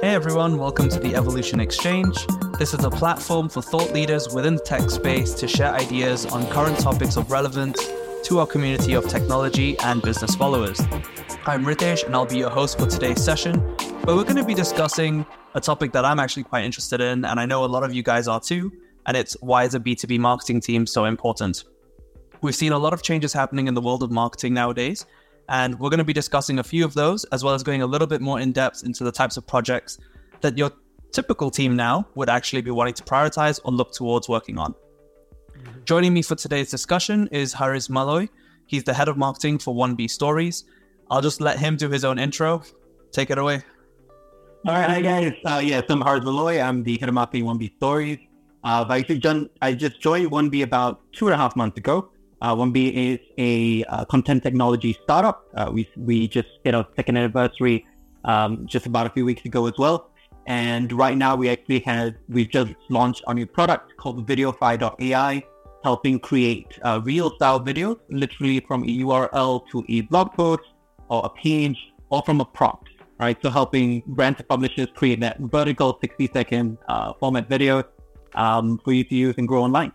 Hey everyone, welcome to the Evolution Exchange. This is a platform for thought leaders within the tech space to share ideas on current topics of relevance to our community of technology and business followers. I'm Ritesh and I'll be your host for today's session. But we're going to be discussing a topic that I'm actually quite interested in, and I know a lot of you guys are too, and it's why is a B2B marketing team so important? We've seen a lot of changes happening in the world of marketing nowadays, and we're going to be discussing a few of those, as well as going a little bit more in depth into the types of projects that your typical team now would actually be wanting to prioritize or look towards working on. Mm-hmm. Joining me for today's discussion is Hariz Maloy. He's the head of marketing for 1B Stories. I'll just let him do his own intro. Take it away. All right, hi guys. Uh, yes, I'm Hariz Maloy. I'm the head of marketing for 1B Stories. Uh, I, I just joined 1B about two and a half months ago. Uh, 1B is a uh, content technology startup. Uh, we we just hit our second anniversary um, just about a few weeks ago as well. And right now we actually have we've just launched our new product called Videofy.ai, helping create uh, reel style videos, literally from a URL to a blog post or a page or from a prompt. Right, so helping brands and publishers create that vertical 60 second uh, format video um, for you to use and grow online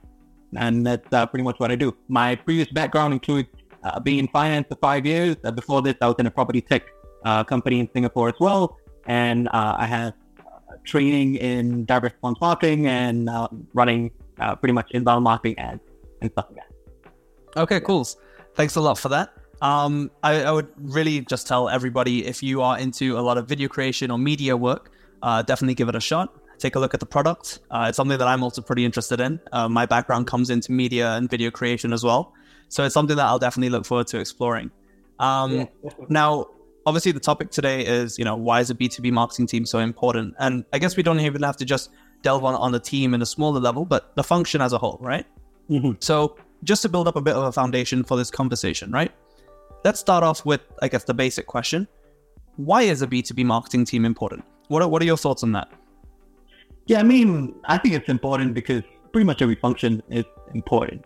and that's uh, pretty much what I do. My previous background includes uh, being in finance for five years. Uh, before this, I was in a property tech uh, company in Singapore as well, and uh, I have uh, training in direct response marketing and running pretty much inbound marketing ads and stuff like that. Okay, cool. Thanks a lot for that. Um, I, I, would really just tell everybody if you are into a lot of video creation or media work, definitely give it a shot take a look at the product. Uh, it's something that I'm also pretty interested in. Uh, my background comes into media and video creation as well. So it's something that I'll definitely look forward to exploring. Um, yeah. now, obviously, the topic today is, you know, why is a B2B marketing team so important? And I guess we don't even have to just delve on, on the team in a smaller level, but the function as a whole, right? Mm-hmm. So just to build up a bit of a foundation for this conversation, right? Let's start off with, I guess, the basic question. Why is a B2B marketing team important? What are, what are your thoughts on that? Yeah, I mean, I think it's important because pretty much every function is important.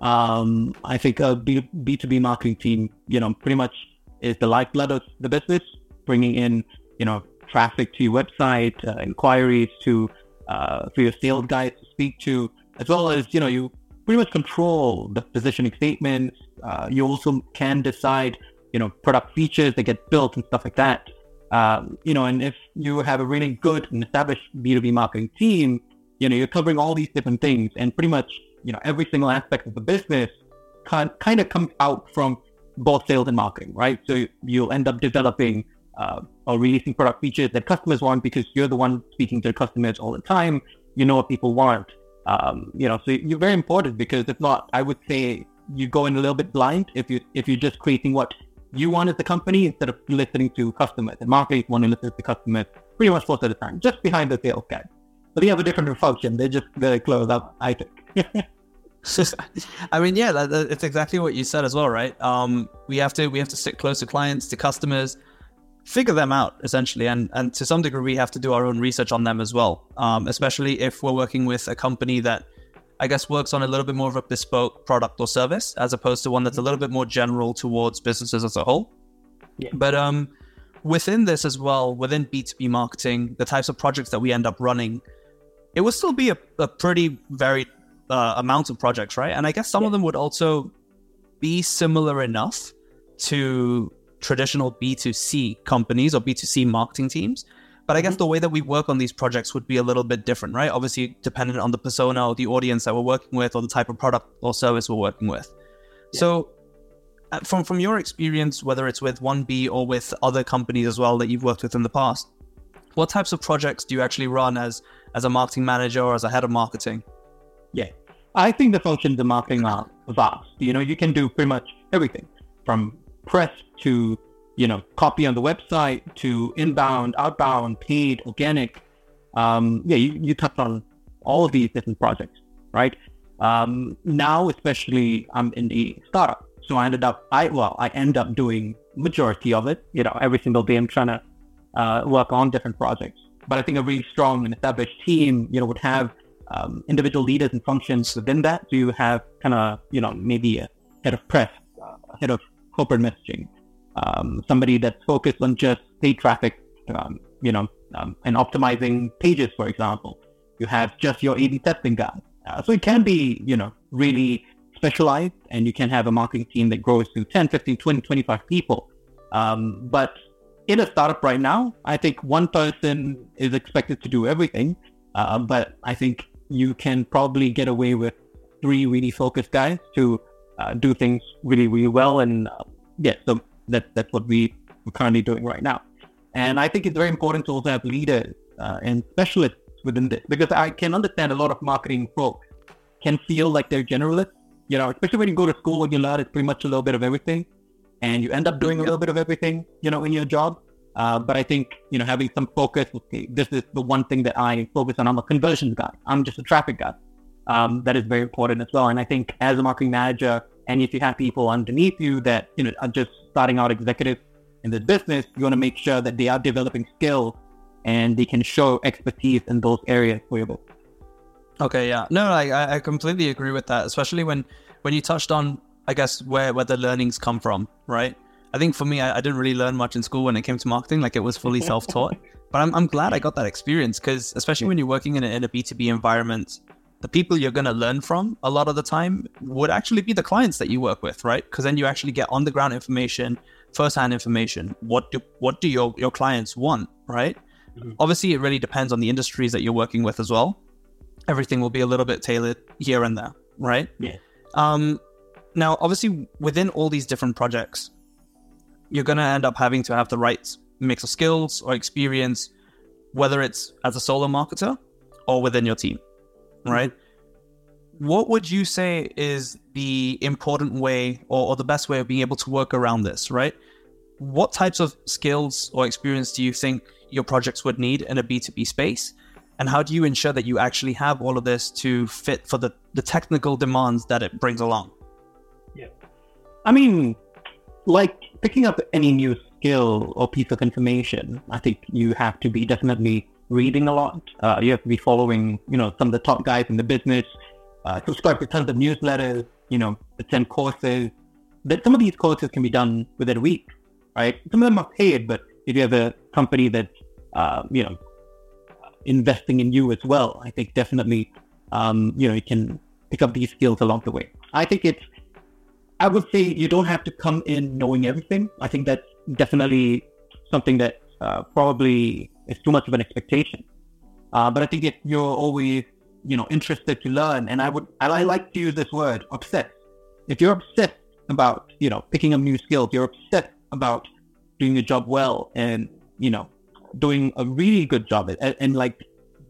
Um, I think a B- B2B marketing team, you know, pretty much is the lifeblood of the business, bringing in, you know, traffic to your website, uh, inquiries to, uh, for your sales guys to speak to, as well as, you know, you pretty much control the positioning statements. Uh, you also can decide, you know, product features that get built and stuff like that. Um, you know, and if you have a really good and established B2B marketing team, you know, you're covering all these different things and pretty much, you know, every single aspect of the business kind, kind of comes out from both sales and marketing, right? So you'll end up developing uh, or releasing product features that customers want because you're the one speaking to the customers all the time. You know what people want. Um, you know, so you're very important because if not, I would say you go in a little bit blind if you if you're just creating what you want as a company instead of listening to customers. And marketers want to listen to customers pretty much most of the time, just behind the sales guy. But they have a different function. They're just very close up, I think. I mean, yeah, that, that, it's exactly what you said as well, right? Um, we have to we have to sit close to clients, to customers, figure them out essentially, and and to some degree we have to do our own research on them as well. Um, especially if we're working with a company that I guess, works on a little bit more of a bespoke product or service as opposed to one that's a little bit more general towards businesses as a whole. Yeah. But um, within this as well, within B2B marketing, the types of projects that we end up running, it would still be a, a pretty varied uh, amount of projects, right? And I guess some yeah. of them would also be similar enough to traditional B2C companies or B2C marketing teams but I guess mm-hmm. the way that we work on these projects would be a little bit different, right? Obviously, dependent on the persona or the audience that we're working with or the type of product or service we're working with. Yeah. So, uh, from from your experience, whether it's with 1B or with other companies as well that you've worked with in the past, what types of projects do you actually run as as a marketing manager or as a head of marketing? Yeah, I think the functions of marketing are vast. You know, you can do pretty much everything from press to you know, copy on the website to inbound, outbound, paid, organic. Um, yeah, you, you touched on all of these different projects, right? Um, now, especially, I'm in the startup, so I ended up, I well, I end up doing majority of it. You know, every single day I'm trying to uh, work on different projects. But I think a really strong and established team, you know, would have um, individual leaders and functions within that. So you have kind of, you know, maybe a head of press, uh, head of corporate messaging, um, somebody that's focused on just paid traffic um, you know, um, and optimizing pages, for example. You have just your A/B testing guy. Uh, so it can be, you know, really specialized, and you can have a marketing team that grows to 10, 15, 20, 25 people. Um, but in a startup right now, I think one person is expected to do everything. Uh, but I think you can probably get away with three really focused guys to uh, do things really, really well. And uh, yeah, so that, that's what we, we're currently doing right now. And I think it's very important to also have leaders uh, and specialists within this because I can understand a lot of marketing folks can feel like they're generalists, you know, especially when you go to school, what you learn is pretty much a little bit of everything. And you end up doing a little bit of everything, you know, in your job. Uh, but I think, you know, having some focus, okay, this is the one thing that I focus on. I'm a conversions guy. I'm just a traffic guy. Um, that is very important as well. And I think as a marketing manager, and if you have people underneath you that, you know, are just starting out executives in this business, you want to make sure that they are developing skills and they can show expertise in those areas for your business. Okay, yeah. No, I, I completely agree with that, especially when, when you touched on, I guess, where, where the learnings come from, right? I think for me, I, I, didn't really learn much in school when it came to marketing. Like it was fully self taught. but I'm, I'm glad I got that experience because, especially when you're working in a, in a B2B environment, the people you're going to learn from a lot of the time would actually be the clients that you work with, right? Because then you actually get on the ground information, first hand information. What do what do your, your clients want, right? Mm-hmm. Obviously, it really depends on the industries that you're working with as well. Everything will be a little bit tailored here and there, right? Yeah. Um, now, obviously, within all these different projects, you're going to end up having to have the right mix of skills or experience, whether it's as a solo marketer or within your team, right? Mm-hmm. What would you say is the important way or, or the best way of being able to work around this, right? What types of skills or experience do you think your projects would need in a B2B space? And how do you ensure that you actually have all of this to fit for the, the technical demands that it brings along? Yeah. I mean, like picking up any new skill or piece of information, I think you have to be definitely reading a lot. Uh, you have to be following, you know, some of the top guys in the business, uh, subscribe to tons of newsletters, you know, attend courses. That some of these courses can be done within a week, right? Some of them are paid, but if you have a company that, uh, you know, investing in you as well, I think definitely, um, you know, you can pick up these skills along the way. I think it's I would say you don't have to come in knowing everything. I think that's definitely something that uh, probably is too much of an expectation. Uh, but I think if you're always, you know, interested to learn, and I would, I like to use this word, obsessed. If you're obsessed about, you know, picking up new skills, you're obsessed about doing your job well, and you know, doing a really good job, and, and like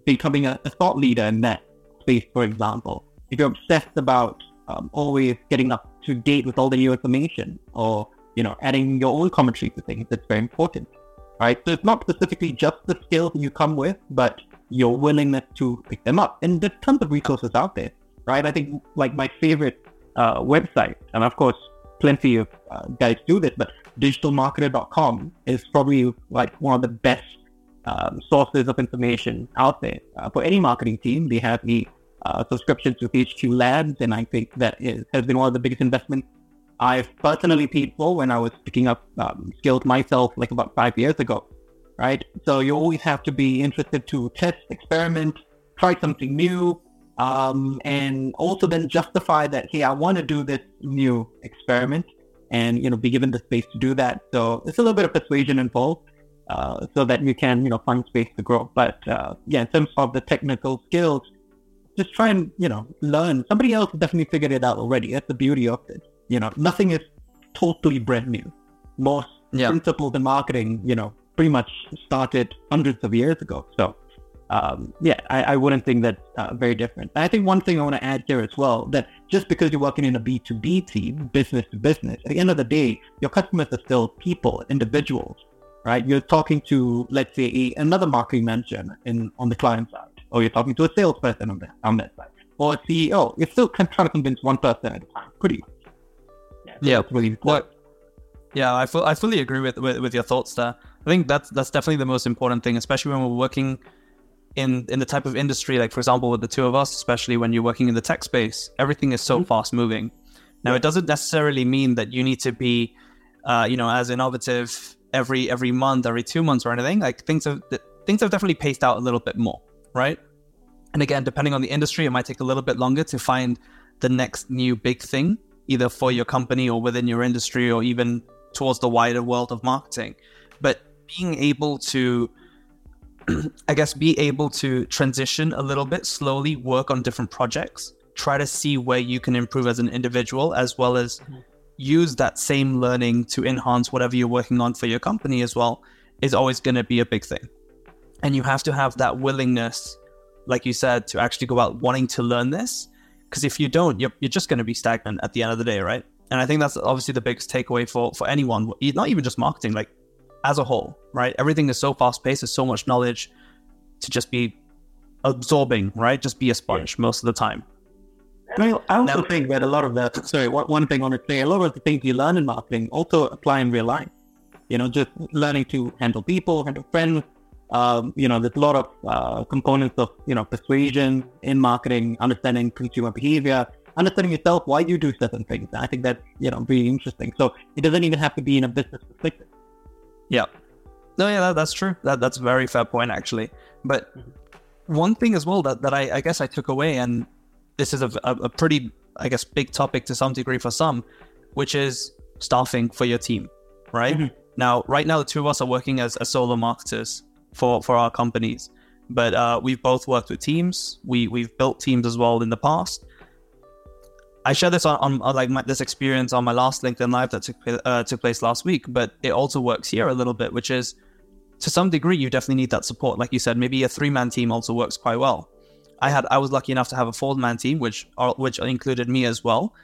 becoming a, a thought leader in that space, for example. If you're obsessed about um, always getting up to date with all the new information or, you know, adding your own commentary to things. That's very important, right? So it's not specifically just the skills you come with, but your willingness to pick them up. And there's tons of resources out there, right? I think like my favorite uh, website, and of course, plenty of uh, guys do this, but digitalmarketer.com is probably like one of the best um, sources of information out there uh, for any marketing team. They have the uh, subscription to HQ Labs, and I think that is, has been one of the biggest investments I've personally people when I was picking up um, skills myself, like about five years ago. Right, so you always have to be interested to test, experiment, try something new, um, and also then justify that hey, I want to do this new experiment, and you know, be given the space to do that. So it's a little bit of persuasion involved. Uh, so that you can, you know, find space to grow. But uh, yeah, in terms of the technical skills, just try and you know learn. Somebody else definitely figured it out already. That's the beauty of it. You know, nothing is totally brand new. Most yeah. principles in marketing, you know, pretty much started hundreds of years ago. So, um, yeah, I, I, wouldn't think that's uh, very different. I think one thing I want to add here as well that just because you're working in a B2B team, business to business, at the end of the day, your customers are still people, individuals, right? You're talking to, let's say, a, another marketing manager in on the client side or you're talking to a salesperson on that, on that side, or a CEO. You're still trying to convince one person at a time, pretty much. Yeah, really what? Yeah, I, fu- I fully agree with, with, with your thoughts there. I think that's that's definitely the most important thing, especially when we're working in in the type of industry, like for example, with the two of us, especially when you're working in the tech space, everything is so mm-hmm. fast moving. Now, yeah. it doesn't necessarily mean that you need to be, uh, you know, as innovative every every month, every two months, or anything. Like things have things have definitely paced out a little bit more, right? And again, depending on the industry, it might take a little bit longer to find the next new big thing, either for your company or within your industry, or even towards the wider world of marketing. But being able to I guess be able to transition a little bit slowly, work on different projects, try to see where you can improve as an individual, as well as use that same learning to enhance whatever you're working on for your company as well, is always going to be a big thing. And you have to have that willingness, like you said, to actually go out wanting to learn this. Because if you don't, you're, you're just going to be stagnant at the end of the day, right? And I think that's obviously the biggest takeaway for, for anyone, not even just marketing, like as a whole, right? Everything is so fast paced, there's so much knowledge to just be absorbing, right? Just be a sponge yeah. most of the time. I, I also now, think that a lot of that, sorry, one thing I want to say, a lot of the things you learn in marketing also apply in real life. You know, just learning to handle people, handle friends. Um, you know, there's a lot of uh, components of, you know, persuasion in marketing, understanding consumer behavior, understanding yourself, why you do certain things. I think that's, you know, really interesting. So it doesn't even have to be in a business perspective. Yeah. No, yeah, that, that's true. That that's a very fair point actually. But mm-hmm. one thing as well that, that I, I guess I took away, and this is a, a, a pretty, I guess, big topic to some degree for some, which is staffing for your team, right? Mm-hmm. Now, right now, the two of us are working as, as solo marketers for, for our companies, but uh, we've both worked with teams. We we've built teams as well in the past, I shared this on, on, on like my, this experience on my last LinkedIn live that took uh, took place last week, but it also works here a little bit, which is to some degree you definitely need that support. Like you said, maybe a three man team also works quite well. I had I was lucky enough to have a four man team, which which included me as well,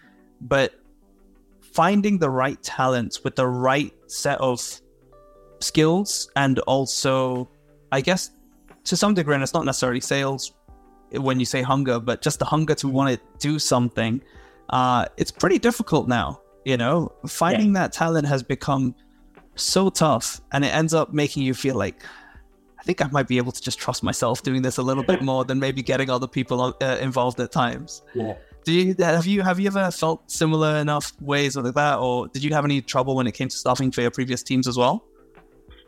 but finding the right talents with the right set of skills and also, I guess, to some degree, and it's not necessarily sales when you say hunger, but just the hunger to want to do something uh, it's pretty difficult now. You know, finding yeah. that talent has become so tough, and it ends up making you feel like I think I might be able to just trust myself doing this a little bit more than maybe getting other people uh, involved at times. Yeah. Do you have you have you ever felt similar enough ways like that, or did you have any trouble when it came to staffing for your previous teams as well?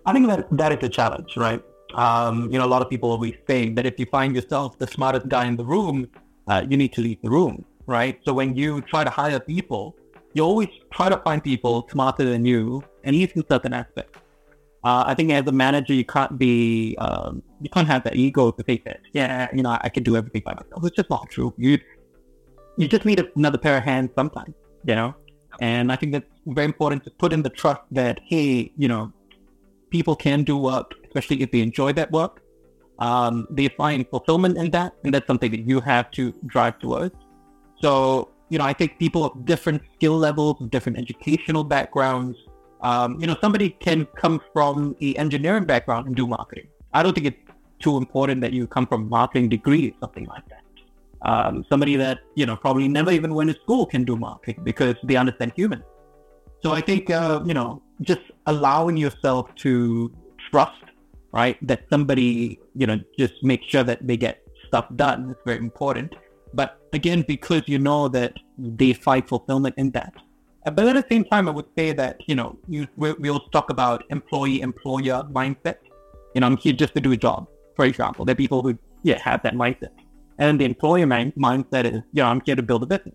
I think that that is a challenge, right? Um, you know, a lot of people always say that if you find yourself the smartest guy in the room, uh, you need to leave the room right? So when you try to hire people, you always try to find people smarter than you, and least in certain aspects. Uh, I think as a manager, you can't be, um, you can't have that ego to say that, yeah, you know, I can do everything by myself. It's just not true. You, you just need another pair of hands sometimes, you know? And I think that's very important to put in the trust that, hey, you know, people can do work, especially if they enjoy that work. Um, they find fulfillment in that, and that's something that you have to drive towards. So, you know, I think people of different skill levels, different educational backgrounds, um, you know, somebody can come from the engineering background and do marketing. I don't think it's too important that you come from a marketing degree or something like that. Um, somebody that, you know, probably never even went to school can do marketing because they understand humans. So I think, uh, you know, just allowing yourself to trust, right, that somebody, you know, just make sure that they get stuff done is very important. But again, because you know that they find fulfillment in that. Uh, but at the same time, I would say that, you know, you, we, we also talk about employee-employer mindset. You know, I'm here just to do a job, for example. There are people who, yeah, have that mindset. And the employer mind- mindset is, you know, I'm here to build a business.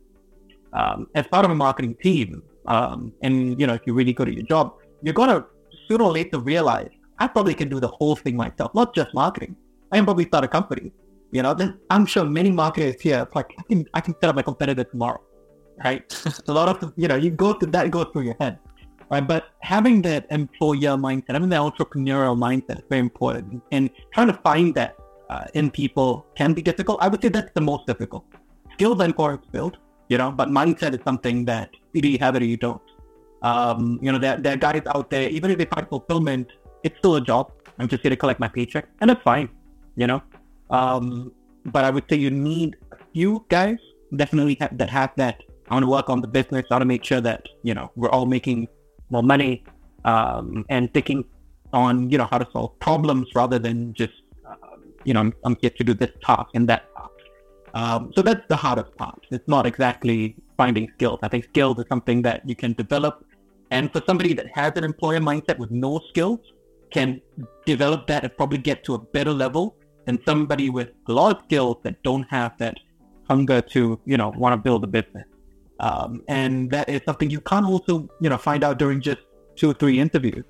Um, as part of a marketing team, um, and, you know, if you're really good at your job, you're going to sooner or later realize I probably can do the whole thing myself, not just marketing. I can probably start a company you know, I'm sure many marketers here, like I can I can set up my competitor tomorrow, right? a lot of you know, you go through that goes through your head, right? But having that employer mindset, having that entrepreneurial mindset is very important, and trying to find that uh, in people can be difficult. I would say that's the most difficult. Skills and core build, you know, but mindset is something that either you have it or you don't. Um, you know, there, there are guys out there, even if they find fulfillment, it's still a job. I'm just here to collect my paycheck, and that's fine, you know. Um, but I would say you need a few guys definitely have, that have that. I want to work on the business. I want to make sure that you know we're all making more money um, and thinking on you know how to solve problems rather than just uh, you know I'm, I'm, here to do this task and that task. Um, so that's the hardest part. It's not exactly finding skills. I think skills is something that you can develop And for somebody that has an employer mindset with no skills, can develop that and probably get to a better level than somebody with a lot of skills that don't have that hunger to, you know, want to build a business. Um, and that is something you can't also, you know, find out during just two or three interviews.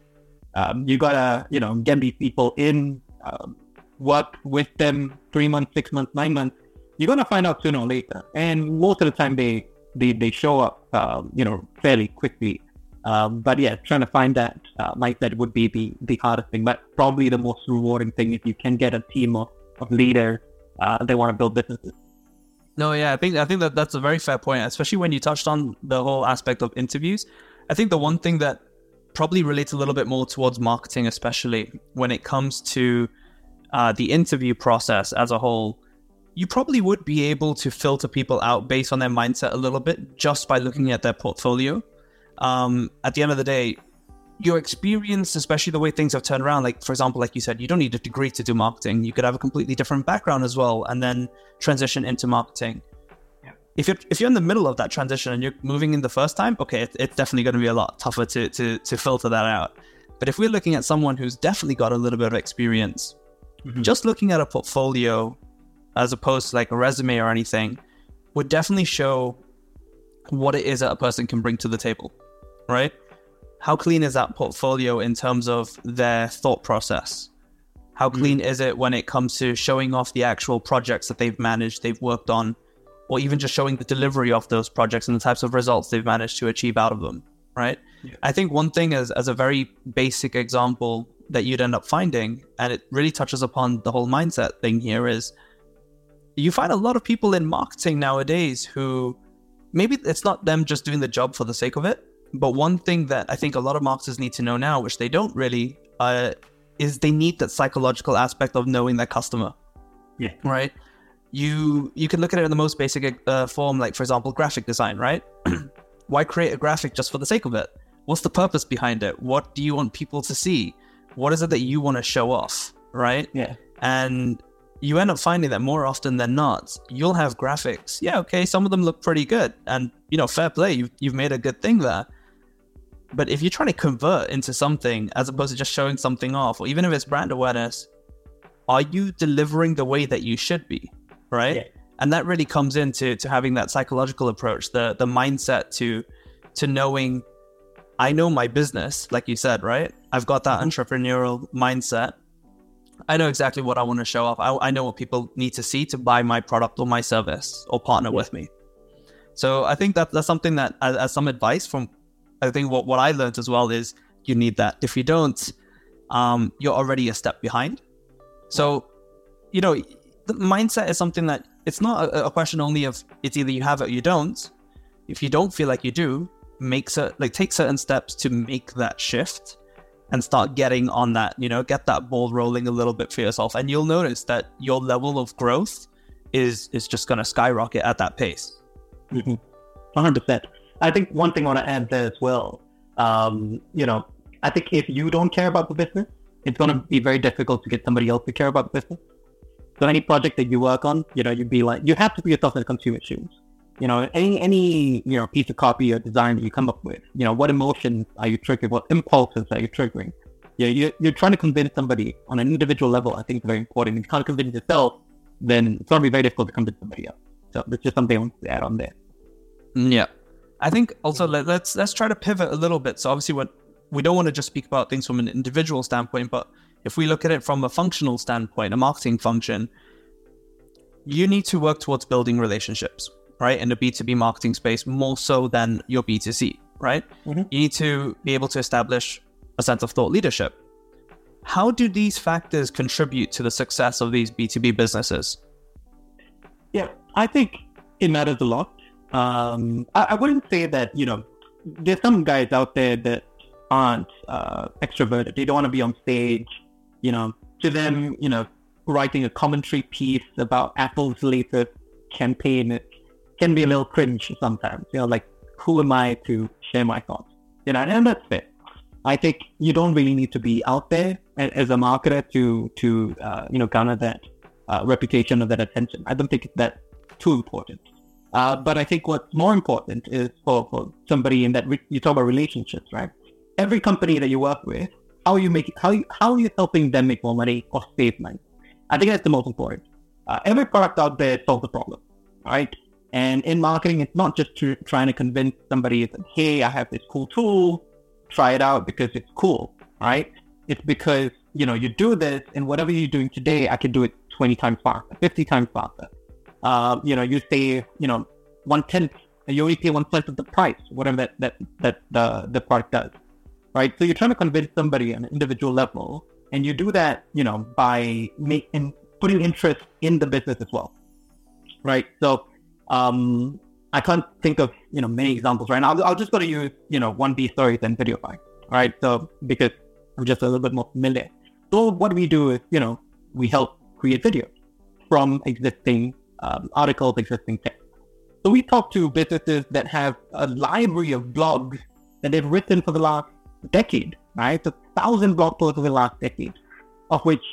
Um, you gotta, you know, get these people in, um, work with them three months, six months, nine months. You're gonna find out sooner or later. And most of the time, they they, they show up, um, you know, fairly quickly. Um, but yeah, trying to find that uh, mindset would be the, the hardest thing, but probably the most rewarding thing if you can get a team of, of leaders uh, they want to build businesses. No, yeah, I think I think that that's a very fair point, especially when you touched on the whole aspect of interviews. I think the one thing that probably relates a little bit more towards marketing, especially when it comes to uh, the interview process as a whole, you probably would be able to filter people out based on their mindset a little bit just by looking at their portfolio. Um, at the end of the day, your experience, especially the way things have turned around, like for example, like you said, you don't need a degree to do marketing. You could have a completely different background as well, and then transition into marketing. Yeah. If you're if you're in the middle of that transition and you're moving in the first time, okay, it, it's definitely going to be a lot tougher to to to filter that out. But if we're looking at someone who's definitely got a little bit of experience, mm-hmm. just looking at a portfolio as opposed to like a resume or anything would definitely show what it is that a person can bring to the table, right? how clean is that portfolio in terms of their thought process? How mm-hmm. clean mm. is it when it comes to showing off the actual projects that they've managed, they've worked on, or even just showing the delivery of those projects and the types of results they've managed to achieve out of them, right? Yeah. I think one thing as, as a very basic example that you'd end up finding, and it really touches upon the whole mindset thing here, is you find a lot of people in marketing nowadays who maybe it's not them just doing the job for the sake of it, but one thing that I think a lot of marketers need to know now, which they don't really, uh, is they need that psychological aspect of knowing their customer. Yeah. Right. You you can look at it in the most basic uh, form, like for example, graphic design. Right. Why create a graphic just for the sake of it? What's the purpose behind it? What do you want people to see? What is it that you want to show off? Right. Yeah. And you end up finding that more often than not, you'll have graphics. Yeah, okay, some of them look pretty good, and you know, fair play, you've you've made a good thing there. But if you're trying to convert into something as opposed to just showing something off, or even if it's brand awareness, are you delivering the way that you should be? Right. Yeah. And that really comes into to having that psychological approach, the the mindset to to knowing I know my business, like you said, right? I've got that mm-hmm. entrepreneurial mindset. I know exactly what I want to show off. I, I, know what people need to see to buy my product or my service or partner yeah. with me. So I think that that's something that, as, as, some advice from I think what, what I learned as well is you need that. If you don't, um, you're already a step behind. So, you know, the mindset is something that it's not a, a, question only of it's either you have it or you don't. If you don't feel like you do, make certain like take certain steps to make that shift and start getting on that, you know, get that ball rolling a little bit for yourself. And you'll notice that your level of growth is is just gonna skyrocket at that pace. Mm-hmm. 100%. I think one thing I want to add there as well. Um, you know, I think if you don't care about the business, it's going to be very difficult to get somebody else to care about the business. So any project that you work on, you know, you'd be like, you have to put yourself in the consumer shoes. You know, any any you know piece of copy or design that you come up with, you know, what emotions are you triggering? What impulses are you triggering? Yeah, you're, you're trying to convince somebody on an individual level. I think it's very important. If you can't convince yourself, then it's going to be very difficult to convince somebody else. So that's just something I want to add on there. Yeah, I think also let, let's let's try to pivot a little bit. So obviously, what we don't want to just speak about things from an individual standpoint, but if we look at it from a functional standpoint, a marketing function, you need to work towards building relationships, right? In the B2B marketing space, more so than your B2C, right? Mm-hmm. You need to be able to establish a sense of thought leadership. How do these factors contribute to the success of these B2B businesses? Yeah, I think it matters a lot. Um, I, I, wouldn't say that, you know, there's some guys out there that aren't uh, extroverted. They don't want to be on stage. You know, to them, you know, writing a commentary piece about Apple's latest campaign can be a little cringe sometimes. You know, like, who am I to share my thoughts? You know, and that's fair. I think you don't really need to be out there as a marketer to to uh, you know garner that uh, reputation or that attention. I don't think that's too important. Uh, but I think what's more important is for, for somebody in that re- you talk about relationships, right? Every company that you work with, how are you making how you, how are you helping them make more money or save money? I think that's the most important. Uh, every product out there solves a problem, right? And in marketing, it's not just to, trying to convince somebody that hey, I have this cool tool, try it out because it's cool, right? It's because you know you do this, and whatever you're doing today, I can do it 20 times faster, 50 times faster uh, you know, you say, you know, one tenth, you only pay one tenth of the price, whatever that that that the the product does, right? So you're trying to convince somebody on an individual level, and you do that, you know, by making putting interest in the business as well, right? So um, I can't think of you know many examples right now. I'll, I'll just go to use you know one B stories and Videofy, right? So because I'm just a little bit more familiar. So what we do is you know we help create videos from existing um, articles, existing text. So we talk to businesses that have a library of blogs that they've written for the last decade, right? A thousand blog posts over the last decade, of which,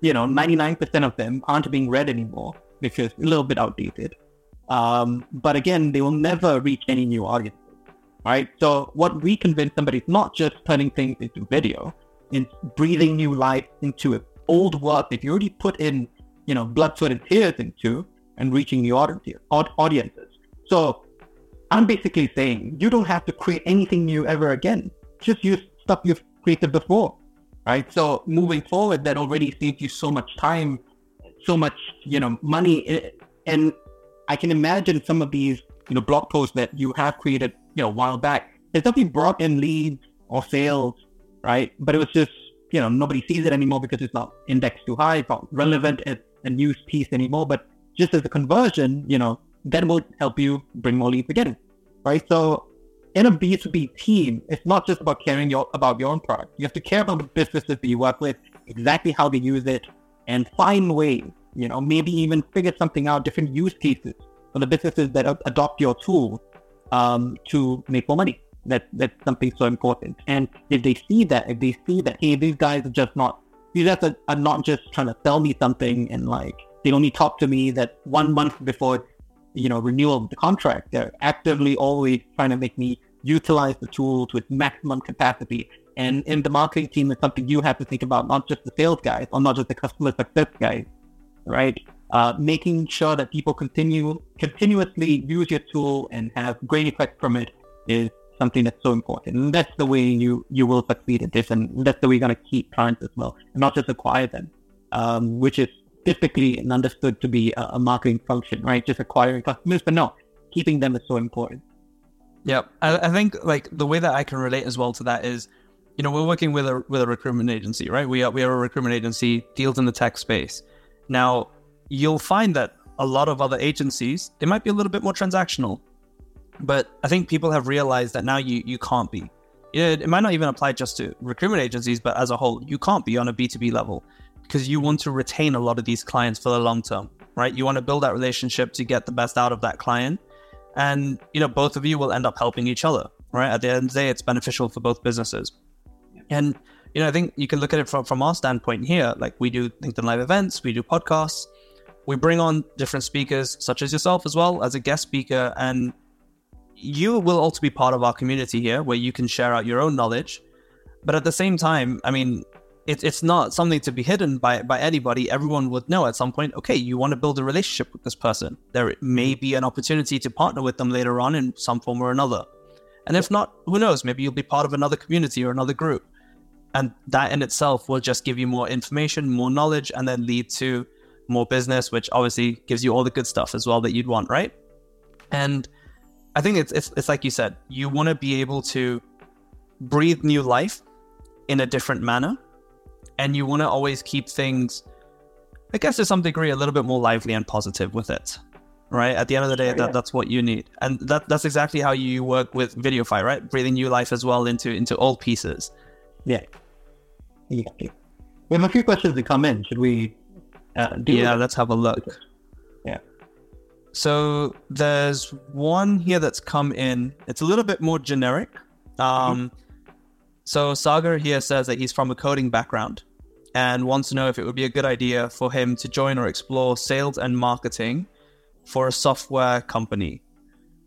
you know, 99% of them aren't being read anymore because a little bit outdated. Um, but again, they will never reach any new audience, right? So what we convince somebody is not just turning things into video, it's breathing new life into it. Old work that you already put in, you know, blood, sweat, and tears into, and reaching new audiences. So I'm basically saying you don't have to create anything new ever again. Just use stuff you've created before, right? So moving forward, that already saves you so much time, so much, you know, money. Eh, and I can imagine some of these, you know, blog posts that you have created, you know, a while back. It's definitely brought in leads or sales, right? But it was just, you know, nobody sees it anymore because it's not indexed too high, it's not relevant as a news piece anymore. But just as a conversion, you know, that will help you bring more leads again, right? So in a B2B team, it's not just about caring your, about your own product. You have to care about the businesses that you work with, exactly how they use it, and find ways, you know, maybe even figure something out, different use cases for the businesses that adopt your tool um, to make more money. That that's something so important. And if they see that, if they see that, hey, these guys are just not, these guys are, are not just trying to sell me something and like they only talk to me that one month before, you know, renewal of the contract. They're actively always trying to make me utilize the tool to its maximum capacity. And in the marketing team, it's something you have to think about, not just the sales guys or not just the customer success guys, right? Uh, making sure that people continue continuously use your tool and have great effect from it is something that's so important. And that's the way you you will succeed at this, and that's the way you're going to keep clients as well, and not just acquire them, um, which is typically understood to be a, a marketing function, right? Just acquiring customers, but no, keeping them is so important. Yeah, I, I, think like the way that I can relate as well to that is, you know, we're working with a with a recruitment agency, right? We are we are a recruitment agency deals in the tech space. Now, you'll find that a lot of other agencies they might be a little bit more transactional, but I think people have realized that now you you can't be. Know, it might not even apply just to recruitment agencies, but as a whole, you can't be on a B two B level because you want to retain a lot of these clients for the long term, right? You want to build that relationship to get the best out of that client. And, you know, both of you will end up helping each other, right? At the end of the day, it's beneficial for both businesses. And, you know, I think you can look at it from, from our standpoint here. Like we do LinkedIn Live events, we do podcasts, we bring on different speakers, such as yourself as well, as a guest speaker. And you will also be part of our community here where you can share out your own knowledge. But at the same time, I mean, it, it's not something to be hidden by, by anybody. Everyone would know at some point, okay, you want to build a relationship with this person. There may be an opportunity to partner with them later on in some form or another. And if not, who knows? Maybe you'll be part of another community or another group. And that in itself will just give you more information, more knowledge, and then lead to more business, which obviously gives you all the good stuff as well that you'd want, right? And I think it's, it's, it's like you said, you want to be able to breathe new life in a different manner and you want to always keep things, I guess, to some degree, a little bit more lively and positive with it. Right. At the end of the day, that, that's what you need, and that that's exactly how you work with Videofy, right? Breathing new life as well into into old pieces. Yeah. Exactly. We have a few questions that come in. Should we? Uh, yeah, let's have a look. Yeah. So there's one here that's come in. It's a little bit more generic. Um, mm-hmm. So Sagar here says that he's from a coding background and wants to know if it would be a good idea for him to join or explore sales and marketing for a software company.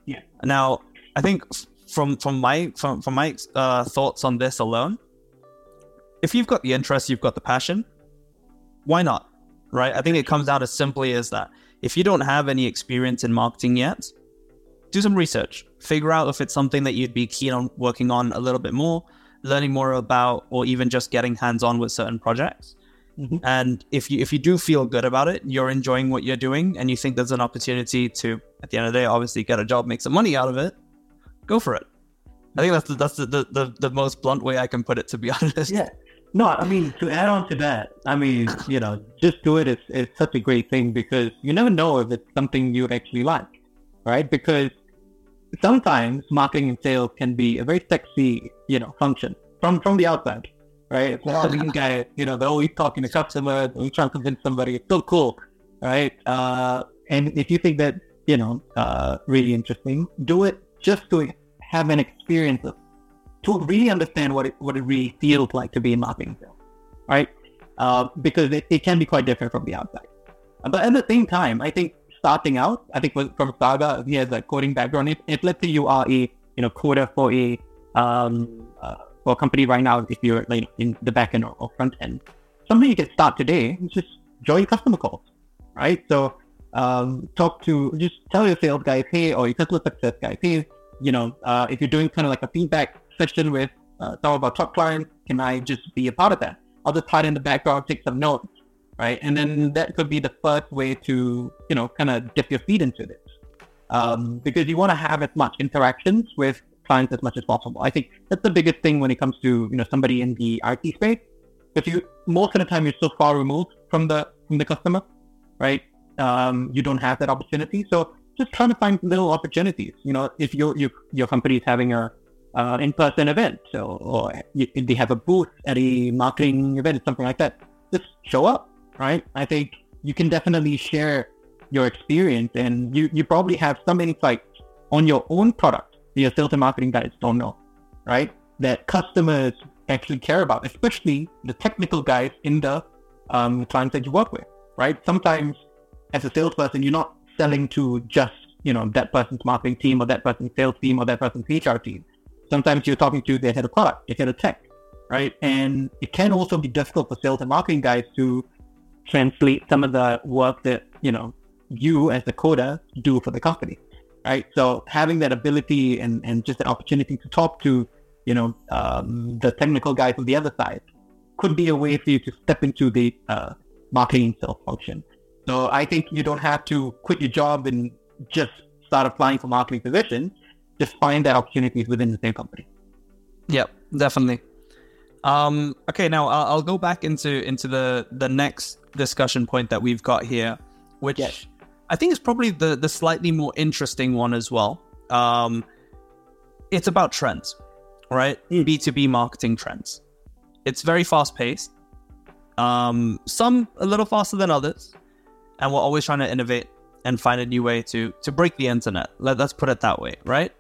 Yeah. Now, I think from from my from from my uh, thoughts on this alone, if you've got the interest, you've got the passion, why not? Right? I think it comes out as simply as that. If you don't have any experience in marketing yet, do some research. Figure out if it's something that you'd be keen on working on a little bit more, learning more about, or even just getting hands on with certain projects. Mm-hmm. And if you if you do feel good about it, you're enjoying what you're doing, and you think there's an opportunity to, at the end of the day, obviously get a job, make some money out of it, go for it. I think that's the, that's the, the, the, the most blunt way I can put it, to be honest. Yeah. No, I mean, to add on to that, I mean, you know, just do it is, is such a great thing because you never know if it's something you actually like, right? Because sometimes marketing and sales can be a very sexy, you know, function from, from the outside, right? It's all these guys, you know, they're always talking to customers, always trying to convince somebody. It's so cool, right? Uh, and if you think that, you know, uh, really interesting, do it just to have an experience of to really understand what it what it really feels like to be in marketing sales, right? Uh, because it, it can be quite different from the outside. But at the same time, I think starting out, I think from Sagar, he has a coding background. If, if let's say you are a you know coder for a um, uh, for a company right now, if you're like in the back end or, or front end, something you can start today is just join customer calls, right? So um, talk to just tell your sales guys, hey, or your customer success guys, hey, you know, uh, if you're doing kind of like a feedback session with uh, some of our top clients, can I just be a part of that? I'll just hide in the background, take some notes, right? And then that could be the first way to, you know, kind of dip your feet into this. Um, because you want to have as much interactions with clients as much as possible. I think that's the biggest thing when it comes to, you know, somebody in the IT space. If you, most of the time you're so far removed from the, from the customer, right? Um, you don't have that opportunity. So just trying to find little opportunities. You know, if your, your, your company is having a, uh, in-person event so, or you, they have a booth at a marketing event, or something like that, just show up, right? I think you can definitely share your experience and you, you probably have some insights on your own product your sales and marketing guys don't know, right? That customers actually care about, especially the technical guys in the um, clients that you work with, right? Sometimes as a salesperson, you're not selling to just, you know, that person's marketing team or that person's sales team or that person's HR team sometimes you're talking to the head of product, the head of tech, right? And it can also be difficult for sales and marketing guys to translate some of the work that, you know, you as the coder do for the company, right? So having that ability and, and just an opportunity to talk to, you know, um, the technical guys on the other side could be a way for you to step into the uh, marketing sales function. So I think you don't have to quit your job and just start applying for marketing positions just find that opportunities within the same company. Yep, definitely. Um, okay, now I'll, I'll, go back into into the the next discussion point that we've got here, which yes. I think is probably the the slightly more interesting one as well. Um, it's about trends, right? B two B marketing trends. It's very fast paced. Um, some a little faster than others, and we're always trying to innovate and find a new way to to break the internet. Let, let's put it that way, right?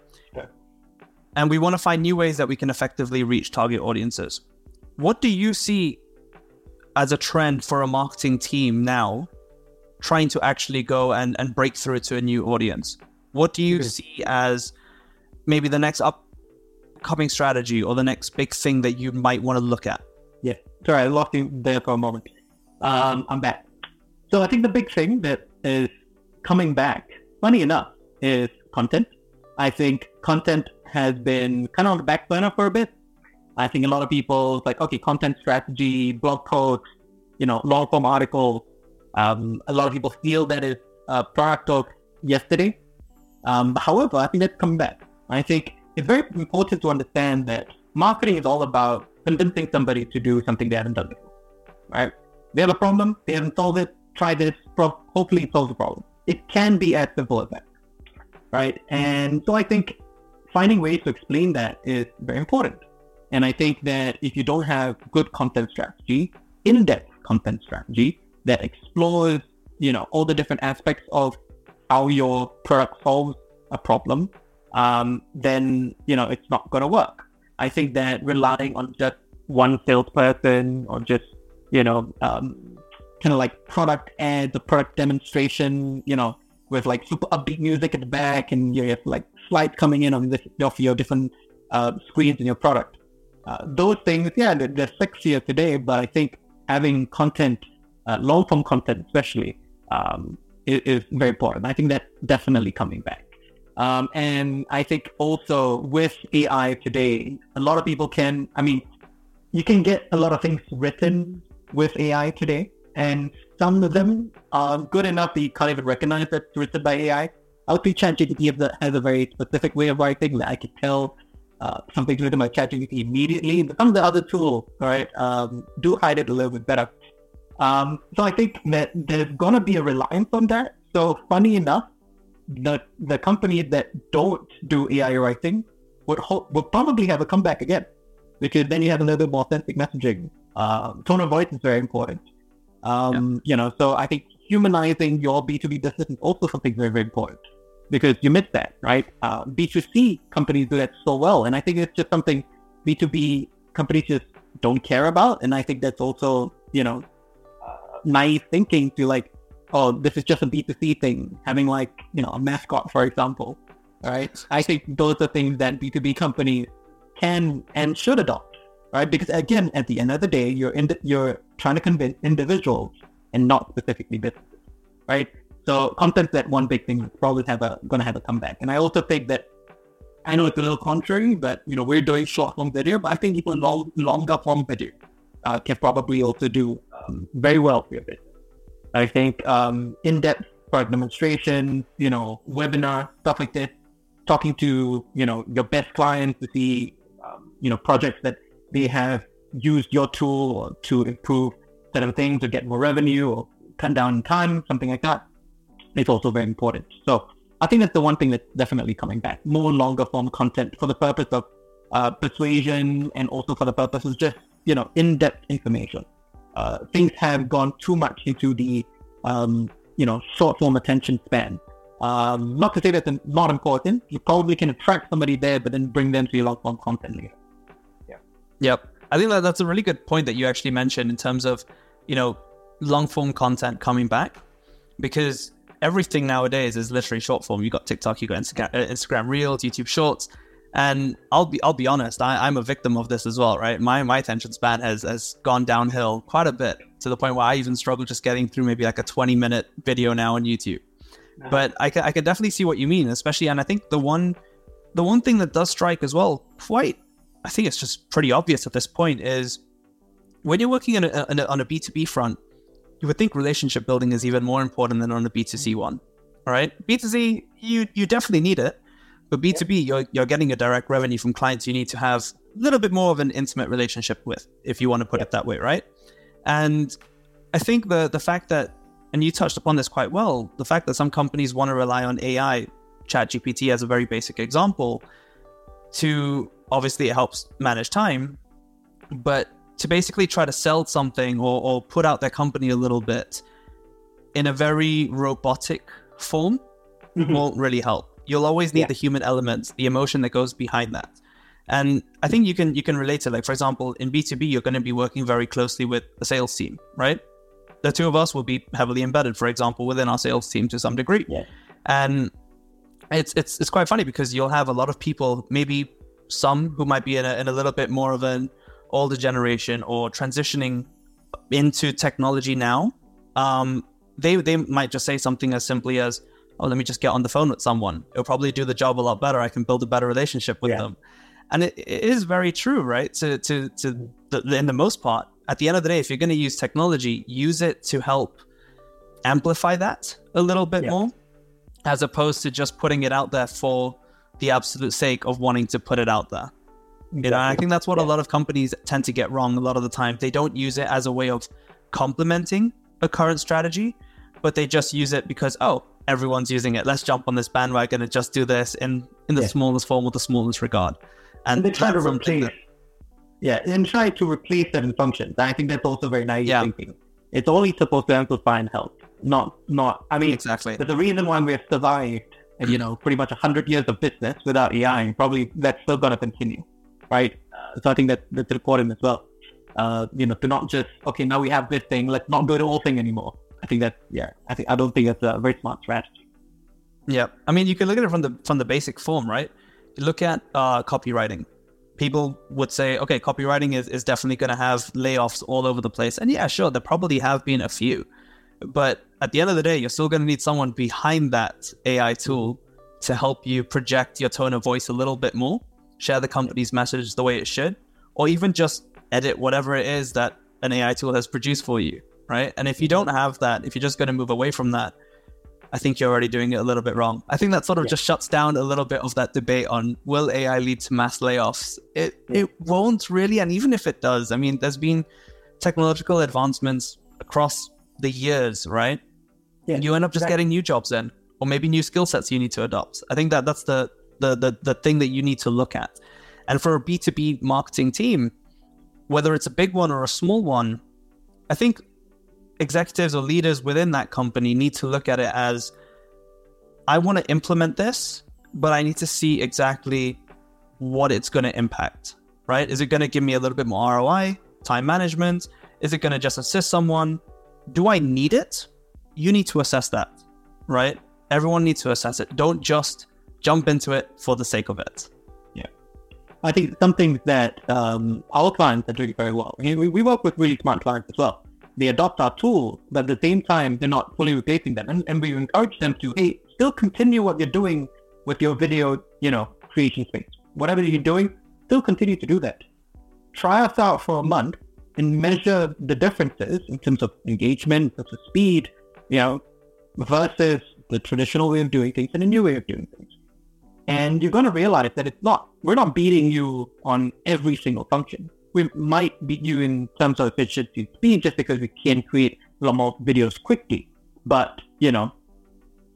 and we want to find new ways that we can effectively reach target audiences. What do you see as a trend for a marketing team now trying to actually go and, and break through to a new audience? What do you see as maybe the next upcoming strategy or the next big thing that you might want to look at? Yeah, sorry, I lost you there for a moment. Um, I'm back. So I think the big thing that is coming back, funny enough, is content. I think content has been kind of on the back burner for a bit. I think a lot of people like, okay, content strategy, blog posts, you know, long form articles. Um, a lot of people feel that is a product of yesterday. Um, however, I think that's coming back. I think it's very important to understand that marketing is all about convincing somebody to do something they haven't done before, right? They have a problem, they haven't solved it, try this, hopefully solve the problem. It can be as simple as that, right? And so I think finding ways to explain that is very important. And I think that if you don't have good content strategy, in-depth content strategy that explores, you know, all the different aspects of how your product solves a problem, um, then you know it's not going to work. I think that relying on just one salesperson or just you know um, kind of like product ads, the product demonstration, you know, with like super upbeat music at the back and you have like slides coming in on of your different uh, screens in your product. Uh, those things, yeah, they're, they're sexier today, but I think having content, uh, long form content especially, um, is, is, very important. I think that's definitely coming back. Um, and I think also with AI today, a lot of people can, I mean, you can get a lot of things written with AI today, and some of them are good enough that you can't even recognize that it's written by AI. I would say ChatGPT has a very specific way of writing that I could tell uh, something's written by ChatGPT immediately. Some of the other tools, right, um, do hide it a little bit better. Um, so I think that there's gonna be a reliance on that. So funny enough, the the companies that don't do AI writing would ho- would probably have a comeback again, because then you have a little bit more authentic messaging. Uh, tone of voice is very important. Um, yeah. You know, so I think humanizing your B2B business is also something very, very important because you miss that, right? Uh, B2C companies do that so well. And I think it's just something B2B companies just don't care about. And I think that's also, you know, uh, naive thinking to like, oh, this is just a B2C thing, having like, you know, a mascot, for example, right? I think those are things that B2B companies can and should adopt, right? Because again, at the end of the day, you're in the, you're trying to convince individuals and not specifically businesses, right? So content that one big thing probably have a going to have a comeback. And I also think that I know it's a little contrary, but you know we're doing short form video, but I think even long, longer form video uh, can probably also do um, very well your business. I think um, in-depth product demonstration, you know, webinar stuff like this, talking to you know your best clients to see um, you know projects that they have used your tool to improve certain things or get more revenue or cut down time, something like that is also very important. So I think that's the one thing that's definitely coming back. More longer form content for the purpose of uh, persuasion and also for the purpose of just, you know, in-depth information. Uh, things have gone too much into the, um, you know, short form attention span. Um, not to say that's not important. You probably can attract somebody there, but then bring them to your long form content later. Yeah. Yep. I think that that's a really good point that you actually mentioned in terms of, you know, long form content coming back because everything nowadays is literally short form. You got TikTok, you got Instagram, uh, Instagram Reels, YouTube Shorts, and I'll be I'll be honest, I, am a victim of this as well, right? My my attention span has has gone downhill quite a bit to the point where I even struggle just getting through maybe like a 20 minute video now on YouTube. Uh-huh. But I can I can definitely see what you mean, especially, and I think the one the one thing that does strike as well, quite I think it's just pretty obvious at this point is when you're working on a, on a B2B front, you would think relationship building is even more important than on a B2C mm-hmm. one. All right. B2C, you you definitely need it. But B2B, you're you're getting a direct revenue from clients you need to have a little bit more of an intimate relationship with, if you want to put it that way, right? And I think the the fact that and you touched upon this quite well, the fact that some companies want to rely on AI, ChatGPT as a very basic example, to obviously it helps manage time, but to basically try to sell something or, or put out their company a little bit in a very robotic form mm-hmm. won't really help. You'll always need yeah. the human element, the emotion that goes behind that. And I think you can you can relate to like for example in B2B you're going to be working very closely with the sales team, right? The two of us will be heavily embedded for example within our sales team to some degree. Yeah. And it's it's it's quite funny because you'll have a lot of people maybe some who might be in a, in a little bit more of an older generation or transitioning into technology now, um, they they might just say something as simply as, "Oh, let me just get on the phone with someone. It'll probably do the job a lot better. I can build a better relationship with yeah. them." And it, it is very true, right? To to to the, in the most part, at the end of the day, if you're going to use technology, use it to help amplify that a little bit yeah. more, as opposed to just putting it out there for the absolute sake of wanting to put it out there. You know, I think that's what yeah. a lot of companies tend to get wrong a lot of the time. They don't use it as a way of complementing a current strategy, but they just use it because, oh, everyone's using it. Let's jump on this bandwagon and just do this in, in the yeah. smallest form with the smallest regard. And, and they try to replace, that... yeah, and try to replace certain functions. I think that's also very naive yeah. thinking. It's only supposed to amplify and help, not, not, I mean, exactly. There's a reason why we've survived, you know, pretty much 100 years of business without AI, and probably that's still going to continue right? Uh, so I think that that's important as well. Uh, you know, to not just okay, now we have this thing, let's not do the whole thing anymore. I think that yeah, I think I don't think that's a very smart strategy. Yeah, I mean, you can look at it from the from the basic form, right? Look at uh, copywriting. People would say, okay, copywriting is, is definitely going to have layoffs all over the place, and yeah, sure, there probably have been a few, but at the end of the day, you're still going to need someone behind that AI tool to help you project your tone of voice a little bit more, share the company's message the way it should, or even just edit whatever it is that an AI tool has produced for you, right? And if you don't have that, if you're just going to move away from that, I think you're already doing it a little bit wrong. I think that sort of yeah. just shuts down a little bit of that debate on will AI lead to mass layoffs? It yeah. it won't really, and even if it does, I mean, there's been technological advancements across the years, right? Yeah, you end up just exactly. getting new jobs in, or maybe new skill sets you need to adopt. I think that that's the, the the the thing that you need to look at. And for a B2B marketing team, whether it's a big one or a small one, I think executives or leaders within that company need to look at it as I want to implement this, but I need to see exactly what it's going to impact, right? Is it going to give me a little bit more ROI, time management? Is it going to just assist someone? Do I need it? You need to assess that, right? Everyone needs to assess it. Don't just jump into it for the sake of it. Yeah. I think something that um, our clients are doing very well. We, we work with really smart clients as well they adopt our tool, but at the same time, they're not fully replacing them. And, and we encourage them to, hey, still continue what you're doing with your video, you know, creation space. Whatever you're doing, still continue to do that. Try us out for a month and measure the differences in terms of engagement, in terms of speed, you know, versus the traditional way of doing things and a new way of doing things. And you're going to realize that it's not, we're not beating you on every single function we might beat you in terms of efficiency speed just because we can create a lot more videos quickly. But, you know,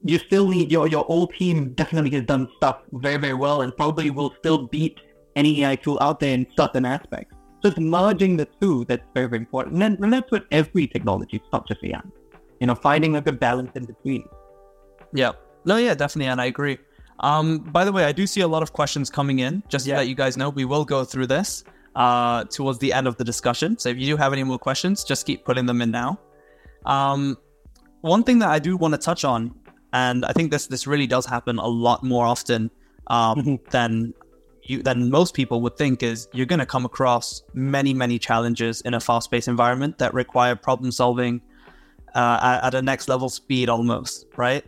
you still need your, your old team definitely has done stuff very, very well and probably will still beat any AI tool out there in certain aspects. So it's merging the two that's very, very important. And, and that's with every technology, it's not just AI. You know, finding a good balance in between. Yeah. No, yeah, definitely. And I agree. Um, by the way, I do see a lot of questions coming in. Just yeah. to let you guys know, we will go through this uh, towards the end of the discussion. So if you do have any more questions, just keep putting them in now. Um, one thing that I do want to touch on, and I think this this really does happen a lot more often um, mm-hmm. than you than most people would think, is you're going to come across many many challenges in a fast paced environment that require problem solving uh, at, at a next level speed almost, right?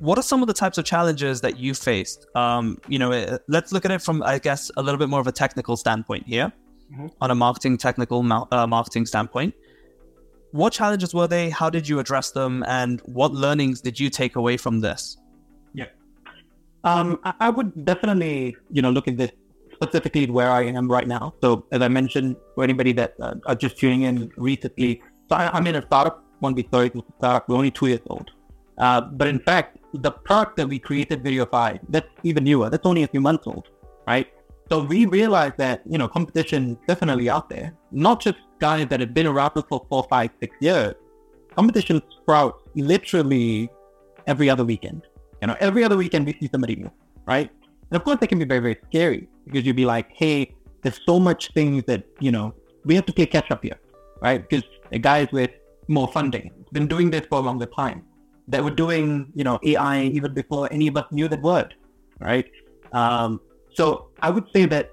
What are some of the types of challenges that you faced? Um, you know, uh, let's look at it from, I guess, a little bit more of a technical standpoint here, mm-hmm. on a marketing technical uh, marketing standpoint. What challenges were they? How did you address them? And what learnings did you take away from this? Yeah, um, I would definitely, you know, look at this specifically where I am right now. So, as I mentioned, for anybody that uh, are just tuning in recently, so I, am in a startup. One be sorry, startup. We're only two years old. Uh, but in fact, the product that we created, Videofy, that's even newer. That's only a few months old, right? So we realized that, you know, competition definitely out there. Not just guys that have been around for four, five, six years. Competition sprouts literally every other weekend. You know, every other weekend we see somebody new, right? And of course, that can be very, very scary because you'd be like, hey, there's so much things that, you know, we have to play catch up here, right? Because the guys with more funding been doing this for a longer time that were doing, you know, AI even before any of us knew that word, right? Um, so I would say that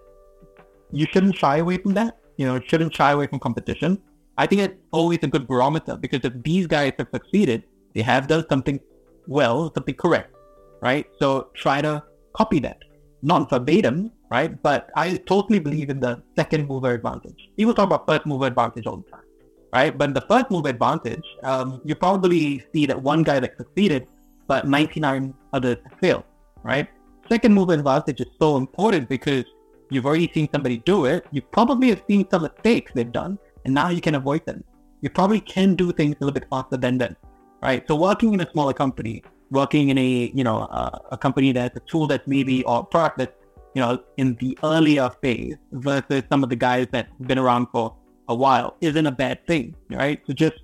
you shouldn't shy away from that. You know, shouldn't shy away from competition. I think it's always a good barometer because if these guys have succeeded, they have done something well, something correct, right? So try to copy that, not verbatim, right? But I totally believe in the second mover advantage. People talk about first mover advantage all the time right? But the first move advantage, um, you probably see that one guy that succeeded, but 99 others failed, right? Second move advantage is so important because you've already seen somebody do it. You probably have seen some mistakes they've done, and now you can avoid them. You probably can do things a little bit faster than them, right? So working in a smaller company, working in a you know a company that's a tool that maybe or product that's you know in the earlier phase versus some of the guys that've been around for a while isn't a bad thing, right? So just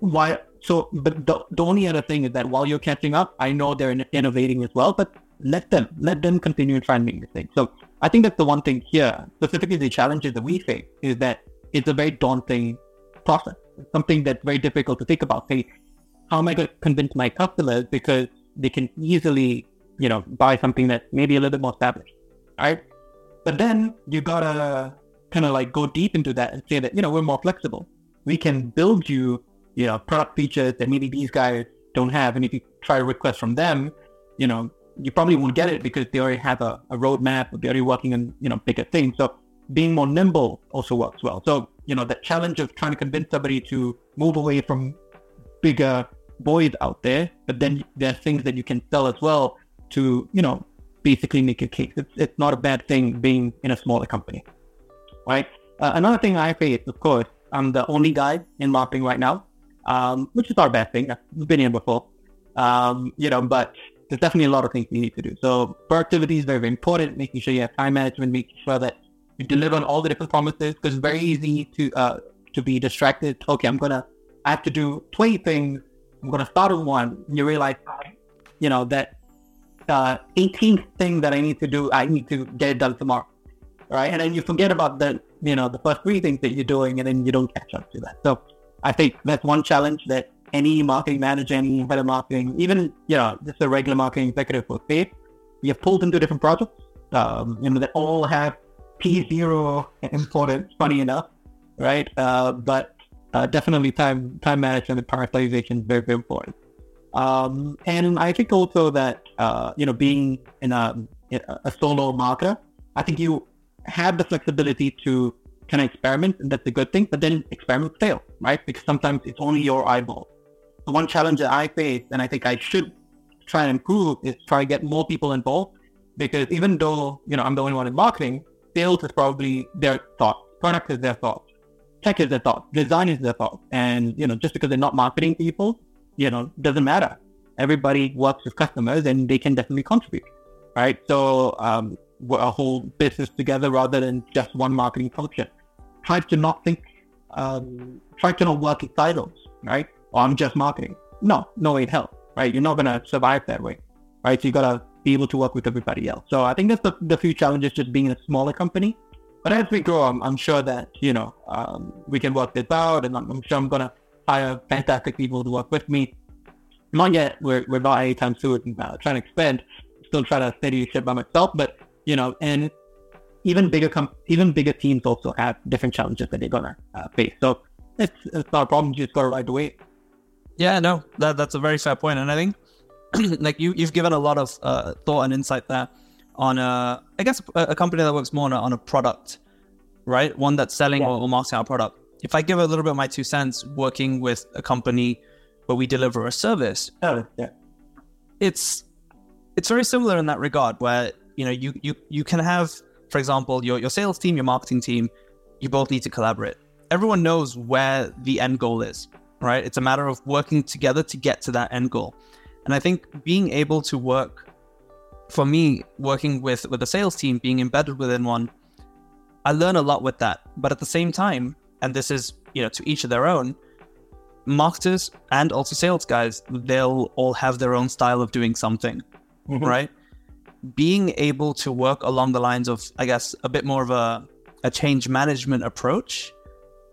why? So, but the, the only other thing is that while you're catching up, I know they're innovating as well, but let them let them continue try and make. So I think that's the one thing here. Specifically, the challenges that we face is that it's a very daunting process. Something that's very difficult to think about. Say, how am I going to convince my customers? Because they can easily, you know, buy something that's maybe a little bit more established, right? But then you gotta kind of like go deep into that and say that, you know, we're more flexible. We can build you, you know, product features that maybe these guys don't have. And if you try to request from them, you know, you probably won't get it because they already have a, a roadmap or they're already working on, you know, bigger things. So being more nimble also works well. So, you know, the challenge of trying to convince somebody to move away from bigger boys out there, but then there are things that you can sell as well to, you know, basically make a case. It's, it's not a bad thing being in a smaller company right? Uh, another thing I face, of course, I'm the only guy in marketing right now, um, which is a bad thing. I've been here before, um, you know, but there's definitely a lot of things we need to do. So productivity is very, very important. Making sure you have time management, making sure that you deliver on all the different promises because it's very easy to uh, to be distracted. Okay, I'm gonna, I have to do 20 things. I'm gonna start on one. And you realize, you know, that uh, 18th thing that I need to do, I need to get it done tomorrow right? And then you forget about the, you know, the first three things that you're doing, and then you don't catch up to that. So I think that's one challenge that any marketing manager, any head of marketing, even you know, just a regular marketing executive will face. You have pulled into different projects, um, you know, that all have P zero importance. Funny enough, right? Uh, but uh, definitely time time management and prioritization is very very important. Um, and I think also that uh, you know, being in a a solo marketer, I think you have the flexibility to kind of experiment, and that's a good thing. But then experiments fail, right? Because sometimes it's only your eyeball. The one challenge that I face, and I think I should try and improve, is try to get more people involved. Because even though you know I'm the only one in marketing, sales is probably their thought, product is their thought, tech is their thought, design is their thought, and you know just because they're not marketing people, you know doesn't matter. Everybody works with customers, and they can definitely contribute, right? So um, a whole business together rather than just one marketing function. Try to not think, um, try to not work in silos, right? Or I'm just marketing. No, no way in hell, right? You're not going to survive that way, right? So you got to be able to work with everybody else. So I think that's the, the few challenges just being in a smaller company. But as we grow, I'm, I'm sure that, you know, um, we can work this out and I'm, I'm sure I'm going to hire fantastic people to work with me. Not yet. We're, we're not anytime soon uh, trying to expand. Still trying to steady ship by myself, but you know, and even bigger com- even bigger teams also have different challenges that they're gonna uh, face. So it's, it's not a problem. You just gotta ride the wave. Yeah, no, that that's a very fair point, and I think like you you've given a lot of uh, thought and insight there on a I guess a, a company that works more on a, on a product, right? One that's selling yeah. or, or marketing our product. If I give a little bit of my two cents, working with a company where we deliver a service, oh, yeah. it's it's very similar in that regard, where you know, you you you can have, for example, your your sales team, your marketing team, you both need to collaborate. Everyone knows where the end goal is, right? It's a matter of working together to get to that end goal. And I think being able to work for me, working with with a sales team, being embedded within one, I learn a lot with that. But at the same time, and this is, you know, to each of their own, marketers and also sales guys, they'll all have their own style of doing something, mm-hmm. right? Being able to work along the lines of, I guess, a bit more of a, a change management approach,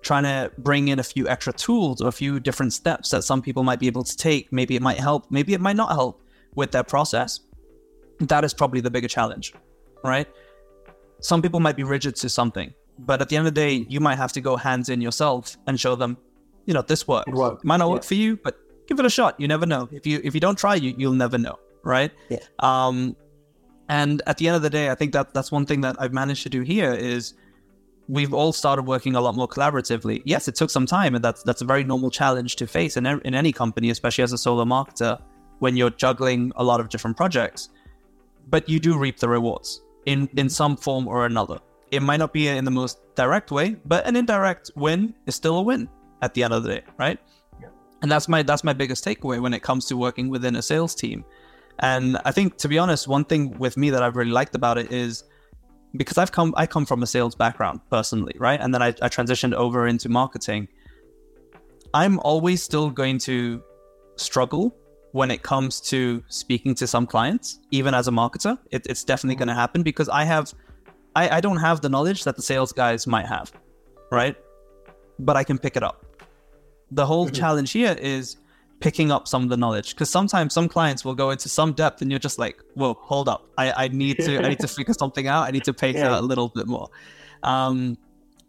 trying to bring in a few extra tools or a few different steps that some people might be able to take. Maybe it might help, maybe it might not help with their process. That is probably the bigger challenge, right? Some people might be rigid to something, but at the end of the day, you might have to go hands in yourself and show them, you know, this works. It might not yeah. work for you, but give it a shot. You never know. If you if you don't try, you you'll never know, right? Yeah. Um, and at the end of the day, I think that that's one thing that I've managed to do here is we've all started working a lot more collaboratively. Yes, it took some time, and that's that's a very normal challenge to face in in any company, especially as a solo marketer when you're juggling a lot of different projects. But you do reap the rewards in in some form or another. It might not be in the most direct way, but an indirect win is still a win at the end of the day, right? Yeah. And that's my that's my biggest takeaway when it comes to working within a sales team and I think, to be honest, one thing with me that I've really liked about it is because I've come, I come from a sales background personally, right? And then I, I transitioned over into marketing. I'm always still going to struggle when it comes to speaking to some clients, even as a marketer. It, it's definitely going to happen because I have, I, I don't have the knowledge that the sales guys might have, right? But I can pick it up. The whole mm-hmm. challenge here is picking up some of the knowledge. Because sometimes some clients will go into some depth and you're just like whoa hold up. I, I need to i need to figure something out. I need to pace yeah. out a little bit more. Um,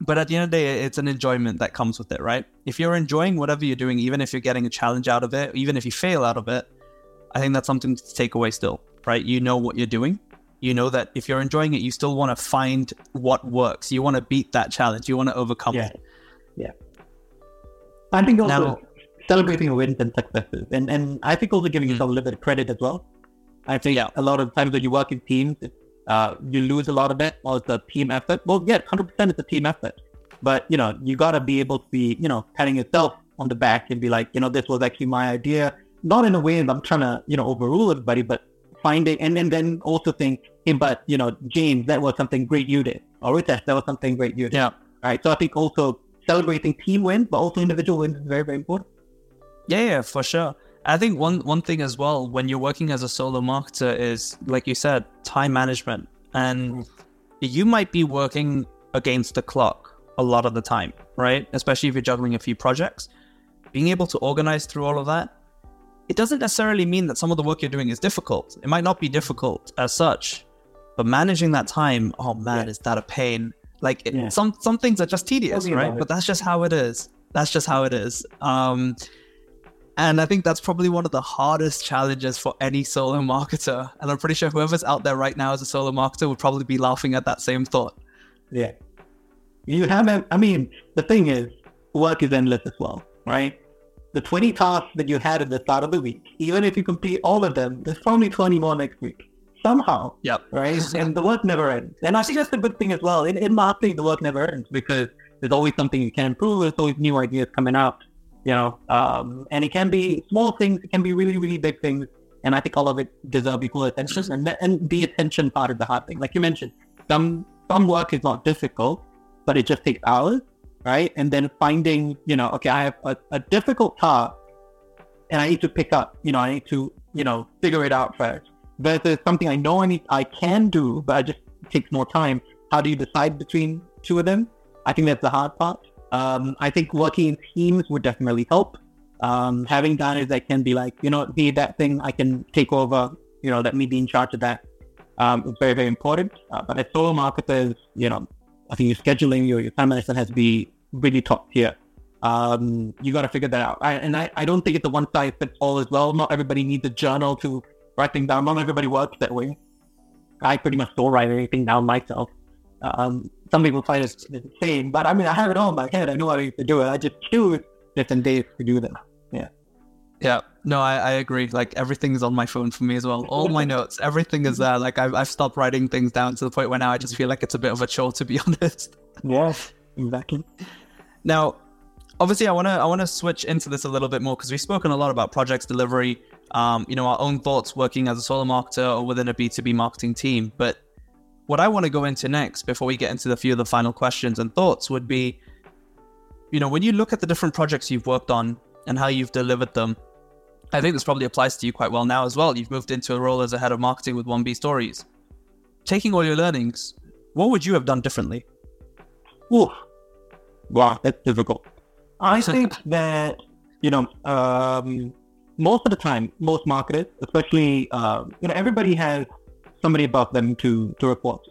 but at the end of the day it's an enjoyment that comes with it right? If you're enjoying whatever you're doing even if you're getting a challenge out of it even if you fail out of it i think that's something to take away still right? You know what you're doing. You know that if you're enjoying it you still want to find what works. You want to beat that challenge. You want to overcome yeah. it. Yeah. I think also now, celebrating wins and successes. And and I think also giving yourself a little bit of credit as well. I think yeah. a lot of times when you work in teams, uh, you lose a lot of it. Well, it's a team effort. Well, yeah, hundred percent, it's a team effort. But you know, you gotta be able to be, you know, patting yourself on the back and be like, you know, this was actually my idea. Not in a way that I'm trying to, you know, overrule everybody, but finding and, and then also think, hey, but you know, James, that was something great you did, or Ritesh, that was something great you did. Yeah. Right. So I think also celebrating team wins, but also individual wins is very, very important. Yeah, yeah, for sure. I think one one thing as well when you're working as a solo marketer is like you said, time management. And you might be working against the clock a lot of the time, right? Especially if you're juggling a few projects. Being able to organize through all of that, it doesn't necessarily mean that some of the work you're doing is difficult. It might not be difficult as such, but managing that time, oh man, yeah. is that a pain? Like it, yeah. some some things are just tedious, right? But that's just how it is. That's just how it is. Um, and I think that's probably one of the hardest challenges for any solo marketer. And I'm pretty sure whoever's out there right now as a solo marketer would probably be laughing at that same thought. Yeah. You haven't, I mean, the thing is, work is endless as well, right? The 20 tasks that you had at the start of the week, even if you complete all of them, there's probably 20 more next week. Somehow. Yep. Right? and the work never ends. And I think that's a good thing as well. In, in marketing, the work never ends because there's always something you can improve. There's always new ideas coming out you know, um, and it can be small things, it can be really, really big things. And I think all of it deserve equal attention and, and the attention part of the hard thing. Like you mentioned, some, some work is not difficult, but it just takes hours, right? And then finding, you know, okay, I have a, a difficult task and I need to pick up, you know, I need to, you know, figure it out first. Versus something I know I need, I can do, but it just takes more time. How do you decide between two of them? I think that's the hard part. Um, I think working in teams would definitely help. Um, having guys that can be like, you know, be that thing I can take over, you know, let me be in charge of that um, very, very important. Uh, but as solo marketers, you know, I think your scheduling, your, your time management has to be really top tier. Um, you got to figure that out. I, and I, I don't think it's a one size fits all as well. Not everybody needs a journal to write things down. Not everybody works that way. I pretty much don't write anything down myself. Um, some people find it insane, but I mean, I have it all in my head. I know how to do it. I just choose different days to do them. Yeah. Yeah, no, I, I agree. Like everything is on my phone for me as well. All my notes, everything is there. Like I've, I've stopped writing things down to the point where now I just feel like it's a bit of a chore, to be honest. Yeah, exactly. Now, obviously, I want to I want to switch into this a little bit more because we've spoken a lot about projects delivery. Um, you know, our own thoughts working as a solo marketer or within a B two B marketing team. But what I want to go into next before we get into the few of the final questions and thoughts would be, you know, when you look at the different projects you've worked on and how you've delivered them, I think this probably applies to you quite well now as well. You've moved into a role as a head of marketing with 1B Stories. Taking all your learnings, what would you have done differently? Ooh, wow, that's difficult. I think that, you know, um, most of the time, most marketers, especially, uh, you know, everybody has somebody above them to to report to.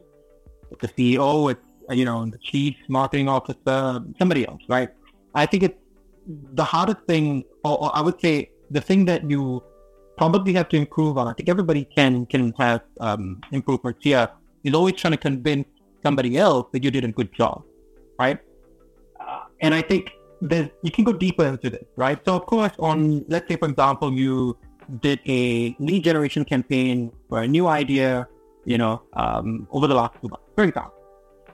the CEO, it's you know the chief marketing officer, somebody else, right? I think it's the hardest thing, or, or I would say the thing that you probably have to improve on. I think everybody can can have um, improvements here. Is always trying to convince somebody else that you did a good job, right? Uh, and I think there's you can go deeper into this, right? So of course, on let's say for example, you did a lead generation campaign for a new idea, you know, um, over the last two months, for example.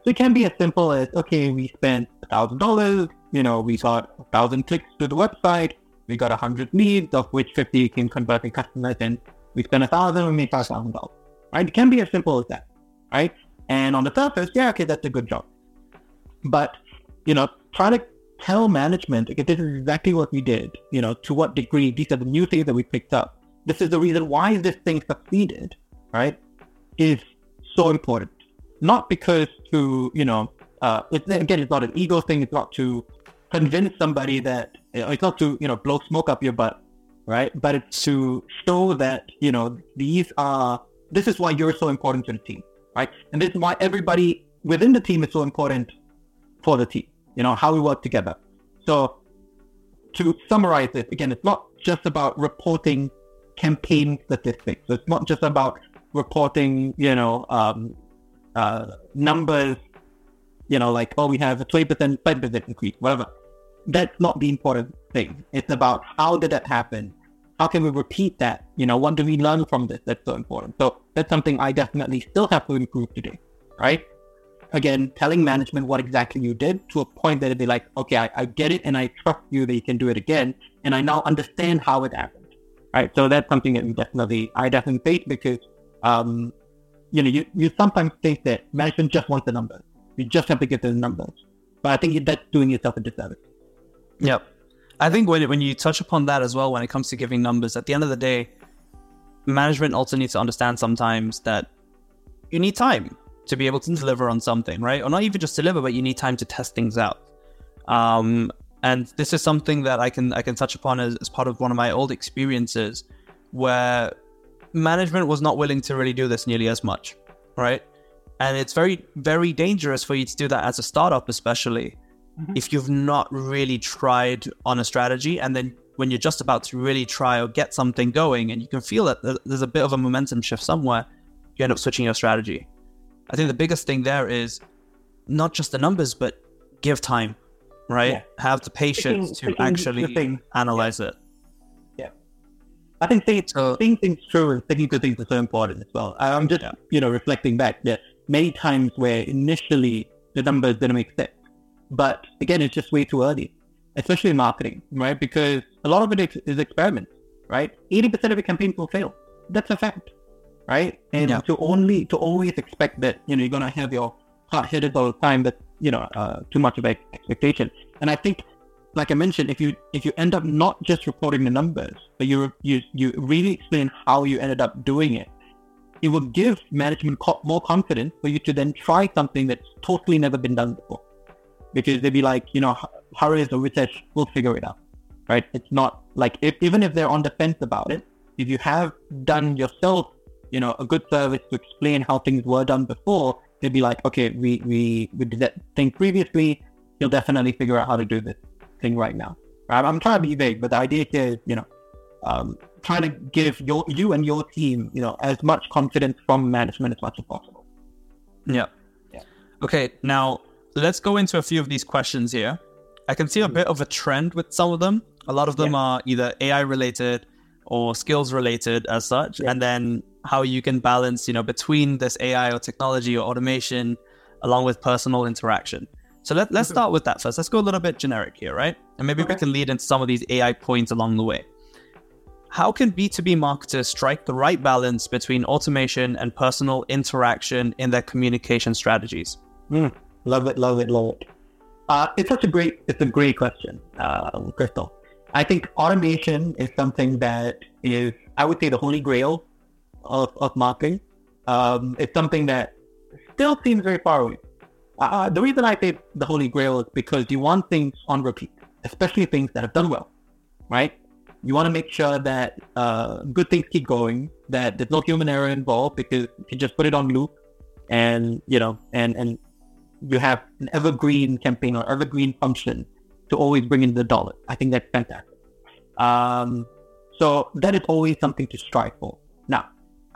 So it can be as simple as, okay, we spent a thousand dollars, you know, we got a thousand clicks to the website, we got a hundred leads, of which 50 came converting customers, and we spent a thousand, we made five thousand dollars, right? It can be as simple as that, right? And on the surface, yeah, okay, that's a good job. But, you know, to tell management, okay, this is exactly what we did, you know, to what degree, these are the new things that we picked up. This is the reason why this thing succeeded, right, is so important. Not because to, you know, uh, again, it's not an ego thing. It's not to convince somebody that, it's not to, you know, blow smoke up your butt. right? But it's to show that, you know, these are, this is why you're so important to the team, right? And this is why everybody within the team is so important for the team, you know, how we work together. So to summarize this, again, it's not just about reporting campaign statistics. It's not just about reporting, you know, um, uh, numbers, you know, like, oh, we have a 20%, 5% increase, whatever. That's not the important thing. It's about how did that happen? How can we repeat that? You know, what do we learn from this? That's so important. So that's something I definitely still have to improve today, right? Again, telling management what exactly you did to a point that they're like, okay, I, I get it and I trust you that you can do it again. And I now understand how it happened right? So that's something that we definitely, I definitely face because, um, you know, you, you sometimes think that management just wants the numbers. You just have to get the numbers. But I think that's doing yourself a disservice. Yep. I think when, when you touch upon that as well, when it comes to giving numbers, at the end of the day, management also needs to understand sometimes that you need time to be able to deliver on something, right? Or not even just deliver, but you need time to test things out. Um, and this is something that I can I can touch upon as, as part of one of my old experiences where management was not willing to really do this nearly as much, right? And it's very, very dangerous for you to do that as a startup, especially mm-hmm. if you've not really tried on a strategy. And then when you're just about to really try or get something going and you can feel that there's a bit of a momentum shift somewhere, you end up switching your strategy. I think the biggest thing there is not just the numbers, but give time right? Yeah. Have the patience to actually analyze yeah. it. Yeah. I think seeing, so, things through and thinking through things is so important as well. I'm just, yeah. you know, reflecting back that many times where initially the numbers didn't make sense. But again, it's just way too early, especially in marketing, right? Because a lot of it is, is experiments, right? 80% of your campaigns will fail. That's a fact, right? And yeah. to only, to always expect that, you know, you're going to have your hot hitters all the time, that you know uh, too much of an expectation. And I think, like I mentioned, if you if you end up not just reporting the numbers, but you you you really explain how you ended up doing it, it will give management co- more confidence for you to then try something that's totally never been done before. Because they'd be like, you know, Hariz is a research, we'll figure it out, right? It's not like if, even if they're on the fence about it, if you have done yourself, you know, a good service to explain how things were done before, they'd be like, okay, we, we, we did that thing previously. You'll definitely figure out how to do this thing right now. Right? I'm trying to be vague, but the idea here is, you know, um, trying to give your you and your team, you know, as much confidence from management as much as possible. Yeah. yeah. Okay. Now let's go into a few of these questions here. I can see a bit of a trend with some of them. A lot of them yeah. are either AI related or skills related as such, yeah. and then how you can balance, you know, between this AI or technology or automation along with personal interaction. So let, let's start with that first. Let's go a little bit generic here, right? And maybe okay. we can lead into some of these AI points along the way. How can B2B marketers strike the right balance between automation and personal interaction in their communication strategies? Mm, love it, love it, love it. Uh, it's such a great, it's a great question, uh, Crystal. I think automation is something that is, I would say, the holy grail of, of marketing. Um, it's something that still seems very far away. Uh, the reason I say the Holy Grail is because you want things on repeat, especially things that have done well, right? You want to make sure that uh, good things keep going, that there's no human error involved because you just put it on loop and, you know, and, and you have an evergreen campaign or evergreen function to always bring in the dollar. I think that's fantastic. Um, so that is always something to strive for.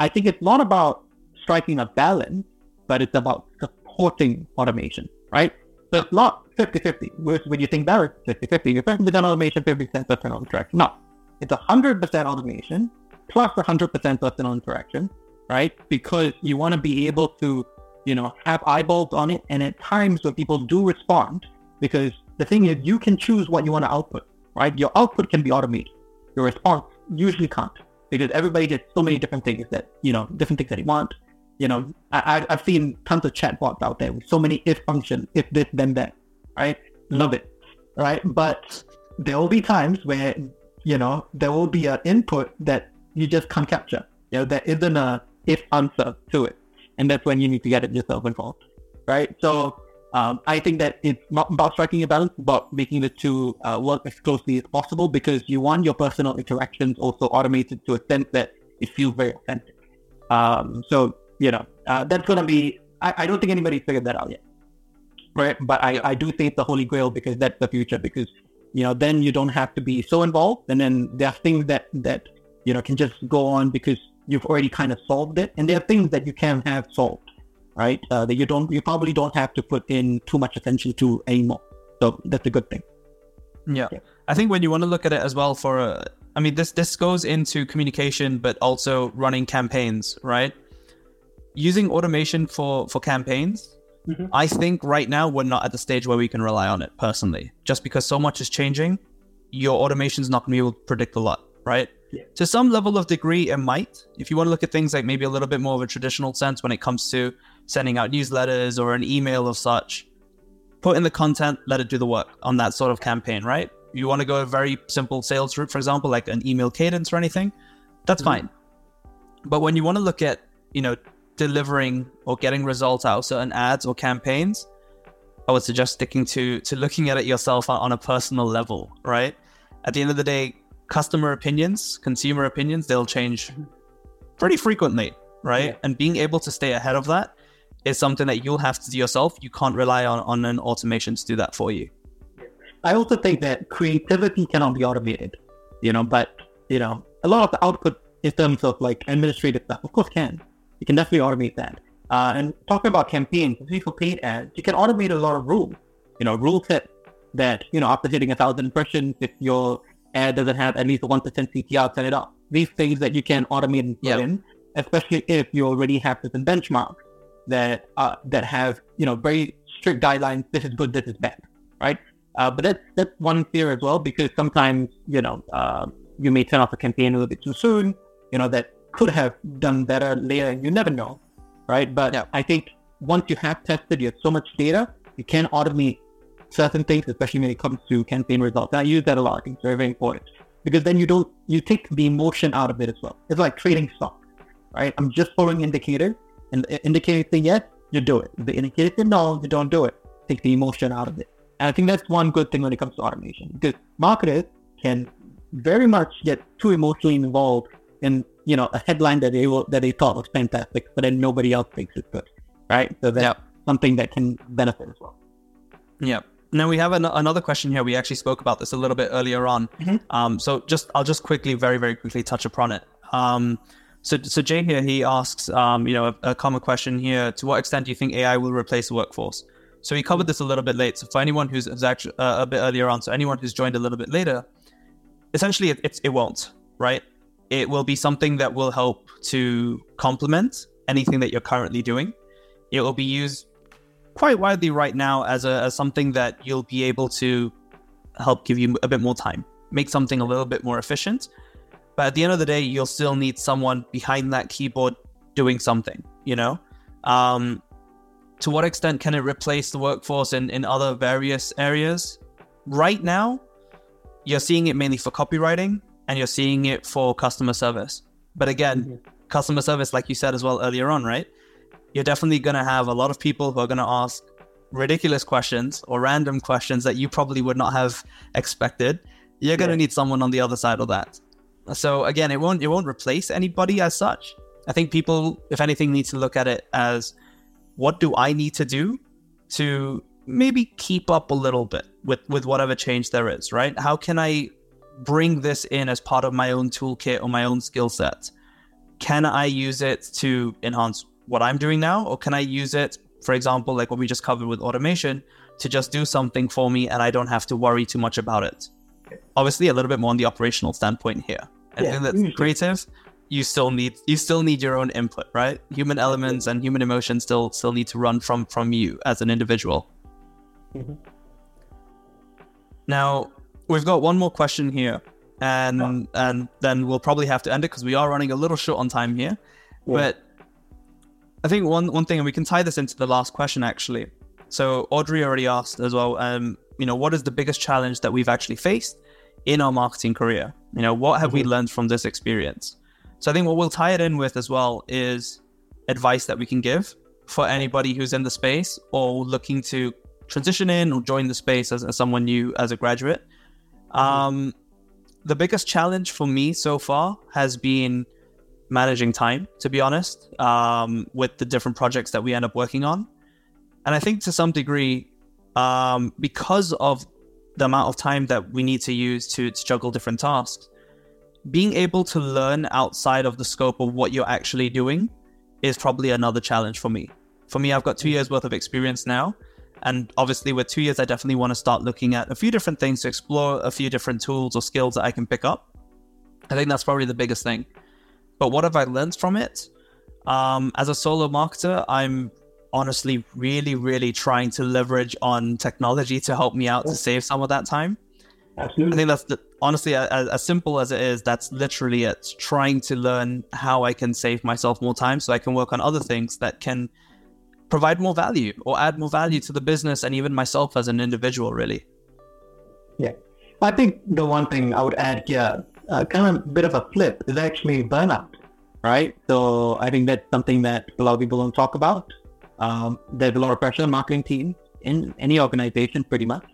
I think it's not about striking a balance, but it's about supporting automation, right? So it's not 50-50. When you think that it's 50-50, 50% automation, 50% personal interaction. No, it's 100% automation plus 100% personal interaction, right? Because you want to be able to, you know, have eyeballs on it. And at times when people do respond, because the thing is, you can choose what you want to output, right? Your output can be automated. Your response usually can't because everybody gets so many different things that you know different things that they want. You know, I, I've seen tons of chatbots out there with so many if functions, if this then that, right? Love it, right? But there will be times where you know there will be an input that you just can't capture. You know, there isn't a if answer to it, and that's when you need to get it yourself involved, right? So Um, I think that it's about striking a balance, but making the two uh, work as closely as possible because you want your personal interactions also automated to a sense that it feels very authentic. Um, so, you know, uh, that's going to be, I, I, don't think anybody's figured that out yet. Right. But I, I do think it's the holy grail because that's the future because, you know, then you don't have to be so involved. And then there are things that, that, you know, can just go on because you've already kind of solved it. And there are things that you can have solved right? Uh, that you don't, you probably don't have to put in too much attention to anymore. So that's a good thing. Yeah. yeah. I think when you want to look at it as well for, uh, I mean, this this goes into communication, but also running campaigns, right? Using automation for for campaigns. Mm-hmm. I think right now we're not at the stage where we can rely on it personally, just because so much is changing. Your automation is not going to be able to predict a lot, right? Yeah. To some level of degree, it might. If you want to look at things like maybe a little bit more of a traditional sense when it comes to sending out newsletters or an email of such, put in the content, let it do the work on that sort of campaign, right? You want to go a very simple sales route, for example, like an email cadence or anything, that's mm-hmm. fine. But when you want to look at, you know, delivering or getting results out of certain ads or campaigns, I would suggest sticking to to looking at it yourself on a personal level, right? At the end of the day, customer opinions, consumer opinions, they'll change mm-hmm. pretty frequently, right? Yeah. And being able to stay ahead of that is something that you'll have to do yourself. You can't rely on, on an automation to do that for you. I also think that creativity cannot be automated, you know, but, you know, a lot of the output in terms of like administrative stuff, of course, can. You can definitely automate that. Uh, and talking about campaigns, especially for paid ads, you can automate a lot of rules. You know, rule set that, you know, after hitting a thousand impressions, if your ad doesn't have at least a 1% CTR, set it up. These things that you can automate and put yep. in, especially if you already have certain benchmarks that uh, that have you know very strict guidelines. This is good. This is bad. Right. Uh, but that's that's one fear as well because sometimes you know uh, you may turn off a campaign a little bit too soon. You know that could have done better later, and you never know. Right. But yeah. I think once you have tested, you have so much data, you can automate certain things, especially when it comes to campaign results. And I use that a lot. I think it's very, very important because then you don't you take the emotion out of it as well. It's like trading stock, right? I'm just following indicators and the indicator say yes, you do it. If the indicator say no, you don't do it. Take the emotion out of it. And I think that's one good thing when it comes to automation because marketers can very much get too emotionally involved in you know a headline that they will, that they thought was fantastic, but then nobody else thinks it's good, right? So that's yep. something that can benefit as well. Yeah. Now we have an- another question here. We actually spoke about this a little bit earlier on. Mm-hmm. Um, so just I'll just quickly, very very quickly touch upon it. Um, so, so Jay here, he asks, um, you know, a, a, common question here: To what extent do you think AI will replace the workforce? So we covered this a little bit late. So for anyone who's, who's actually uh, a bit earlier on, so anyone who's joined a little bit later, essentially it, it, it won't, right? It will be something that will help to complement anything that you're currently doing. It will be used quite widely right now as a as something that you'll be able to help give you a bit more time, make something a little bit more efficient but at the end of the day, you'll still need someone behind that keyboard doing something, you know? Um, to what extent can it replace the workforce in, in other various areas? Right now, you're seeing it mainly for copywriting and you're seeing it for customer service. But again, mm-hmm. customer service, like you said as well earlier on, right? You're definitely going to have a lot of people who are going to ask ridiculous questions or random questions that you probably would not have expected. You're going to need someone on the other side of that. So again, it won't it won't replace anybody as such. I think people, if anything, need to look at it as what do I need to do to maybe keep up a little bit with with whatever change there is, right? How can I bring this in as part of my own toolkit or my own skill set? Can I use it to enhance what I'm doing now, or can I use it, for example, like what we just covered with automation, to just do something for me and I don't have to worry too much about it? Obviously, a little bit more on the operational standpoint here. Anything yeah, that's creative, you still need you still need your own input, right? Human elements and human emotions still still need to run from from you as an individual. Mm-hmm. Now we've got one more question here, and oh. and then we'll probably have to end it because we are running a little short on time here. Yeah. But I think one one thing, and we can tie this into the last question actually. So Audrey already asked as well. Um, you know, what is the biggest challenge that we've actually faced in our marketing career? You know, what have mm-hmm. we learned from this experience? So I think what we'll tie it in with as well is advice that we can give for anybody who's in the space or looking to transition in or join the space as, as someone new as a graduate. Um, the biggest challenge for me so far has been managing time, to be honest, um, with the different projects that we end up working on. And I think to some degree, um, because of the amount of time that we need to use to, to juggle different tasks, being able to learn outside of the scope of what you're actually doing is probably another challenge for me. For me, I've got two years worth of experience now. And obviously, with two years, I definitely want to start looking at a few different things to explore a few different tools or skills that I can pick up. I think that's probably the biggest thing. But what have I learned from it? Um, as a solo marketer, I'm honestly really, really trying to leverage on technology to help me out to save some of that time. Absolutely. I think that's the, honestly as, as simple as it is. That's literally it. Trying to learn how I can save myself more time so I can work on other things that can provide more value or add more value to the business and even myself as an individual. Really. Yeah, I think the one thing I would add here, uh, kind of a bit of a flip, is actually burnout. Right. So I think that's something that a lot of people don't talk about. Um, there's a lot of pressure on marketing teams in any organization, pretty much.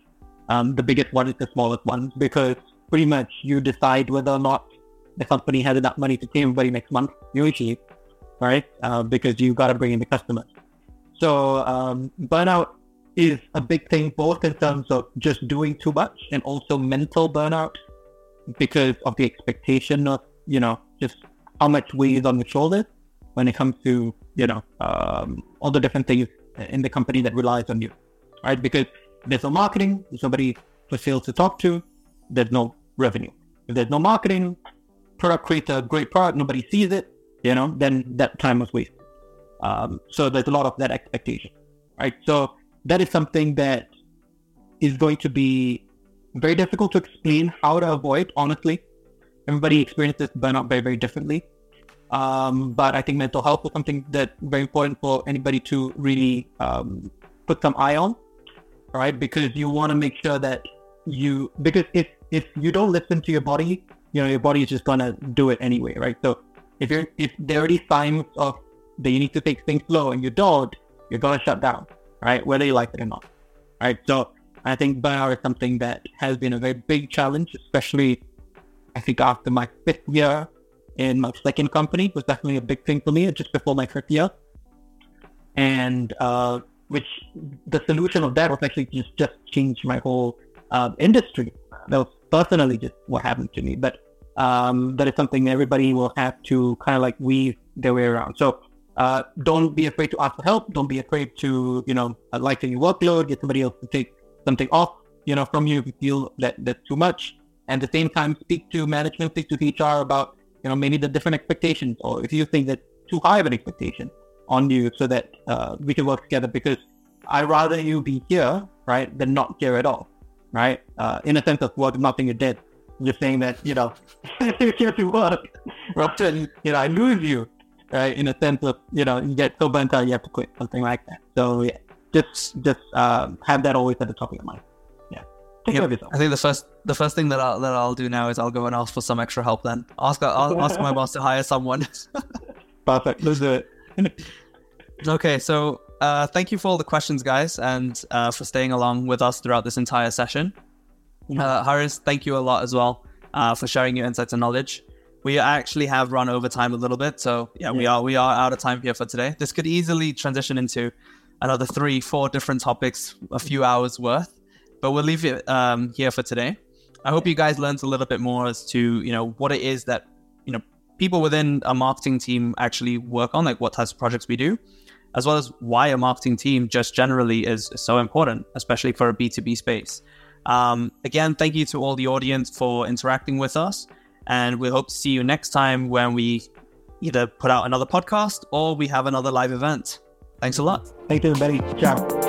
Um, the biggest one is the smallest one because pretty much you decide whether or not the company has enough money to pay everybody next month, usually, right? Uh, because you got to bring in the customers. So um, burnout is a big thing, both in terms of just doing too much and also mental burnout because of the expectation of, you know, just how much weight is on the shoulders when it comes to, you know, um, all the different things in the company that relies on you, right? Because there's no marketing, there's nobody for sales to talk to, there's no revenue. If there's no marketing, product creates a great product, nobody sees it, you know, then that time was wasted. Um, so there's a lot of that expectation, right? So that is something that is going to be very difficult to explain how to avoid, honestly. Everybody experiences burnout very, very differently. Um, but I think mental health is something that very important for anybody to really um, put some eye on, right? Because you want to make sure that you, because if, if you don't listen to your body, you know, your body is just to do it anyway, right? So if you're, if there are already signs of that you need to take things slow and you don't, you're to shut down, right? Whether you like it or not, right? So I think burnout is something that has been a very big challenge, especially I think after my fifth year in my second company was definitely a big thing for me just before my fifth year. And uh, which the solution of that was actually just, just change my whole uh, industry. That was personally just what happened to me. But um, that is something everybody will have to kind of like weave their way around. So uh, don't be afraid to ask for help. Don't be afraid to, you know, lighten your workload, get somebody else to take something off, you know, from you if you feel that that's too much. And at the same time, speak to management, speak to HR about, you know, maybe the different expectations, or if you think that too high of an expectation on you, so that uh, we can work together. Because I rather you be here, right, than not here at all, right? Uh, in a sense of work, not being dead. Just saying that, you know, you're here to work, rather you know, I lose you right? In a sense of, you know, you get so burnt out, you have to quit, something like that. So yeah, just just uh, have that always at the top of your mind. Yeah, take Yep. care of yourself. I think the first the first thing that I'll that I'll do now is I'll go and ask for some extra help. Then ask I'll ask my boss to hire someone. Perfect. Let's do it. okay, so uh, thank you for all the questions, guys, and uh, for staying along with us throughout this entire session. Uh, Hariz, thank you a lot as well uh, for sharing your insights and knowledge. We actually have run over time a little bit, so yeah, we are we are out of time here for today. This could easily transition into another three, four different topics, a few hours worth, but we'll leave it um, here for today. I hope you guys learned a little bit more as to you know what it is that you know people within a marketing team actually work on, like what types of projects we do, as well as why a marketing team just generally is, so important, especially for a B2B space. Um, again, thank you to all the audience for interacting with us. And we hope to see you next time when we either put out another podcast or we have another live event. Thanks a lot. Thanks everybody. Ciao.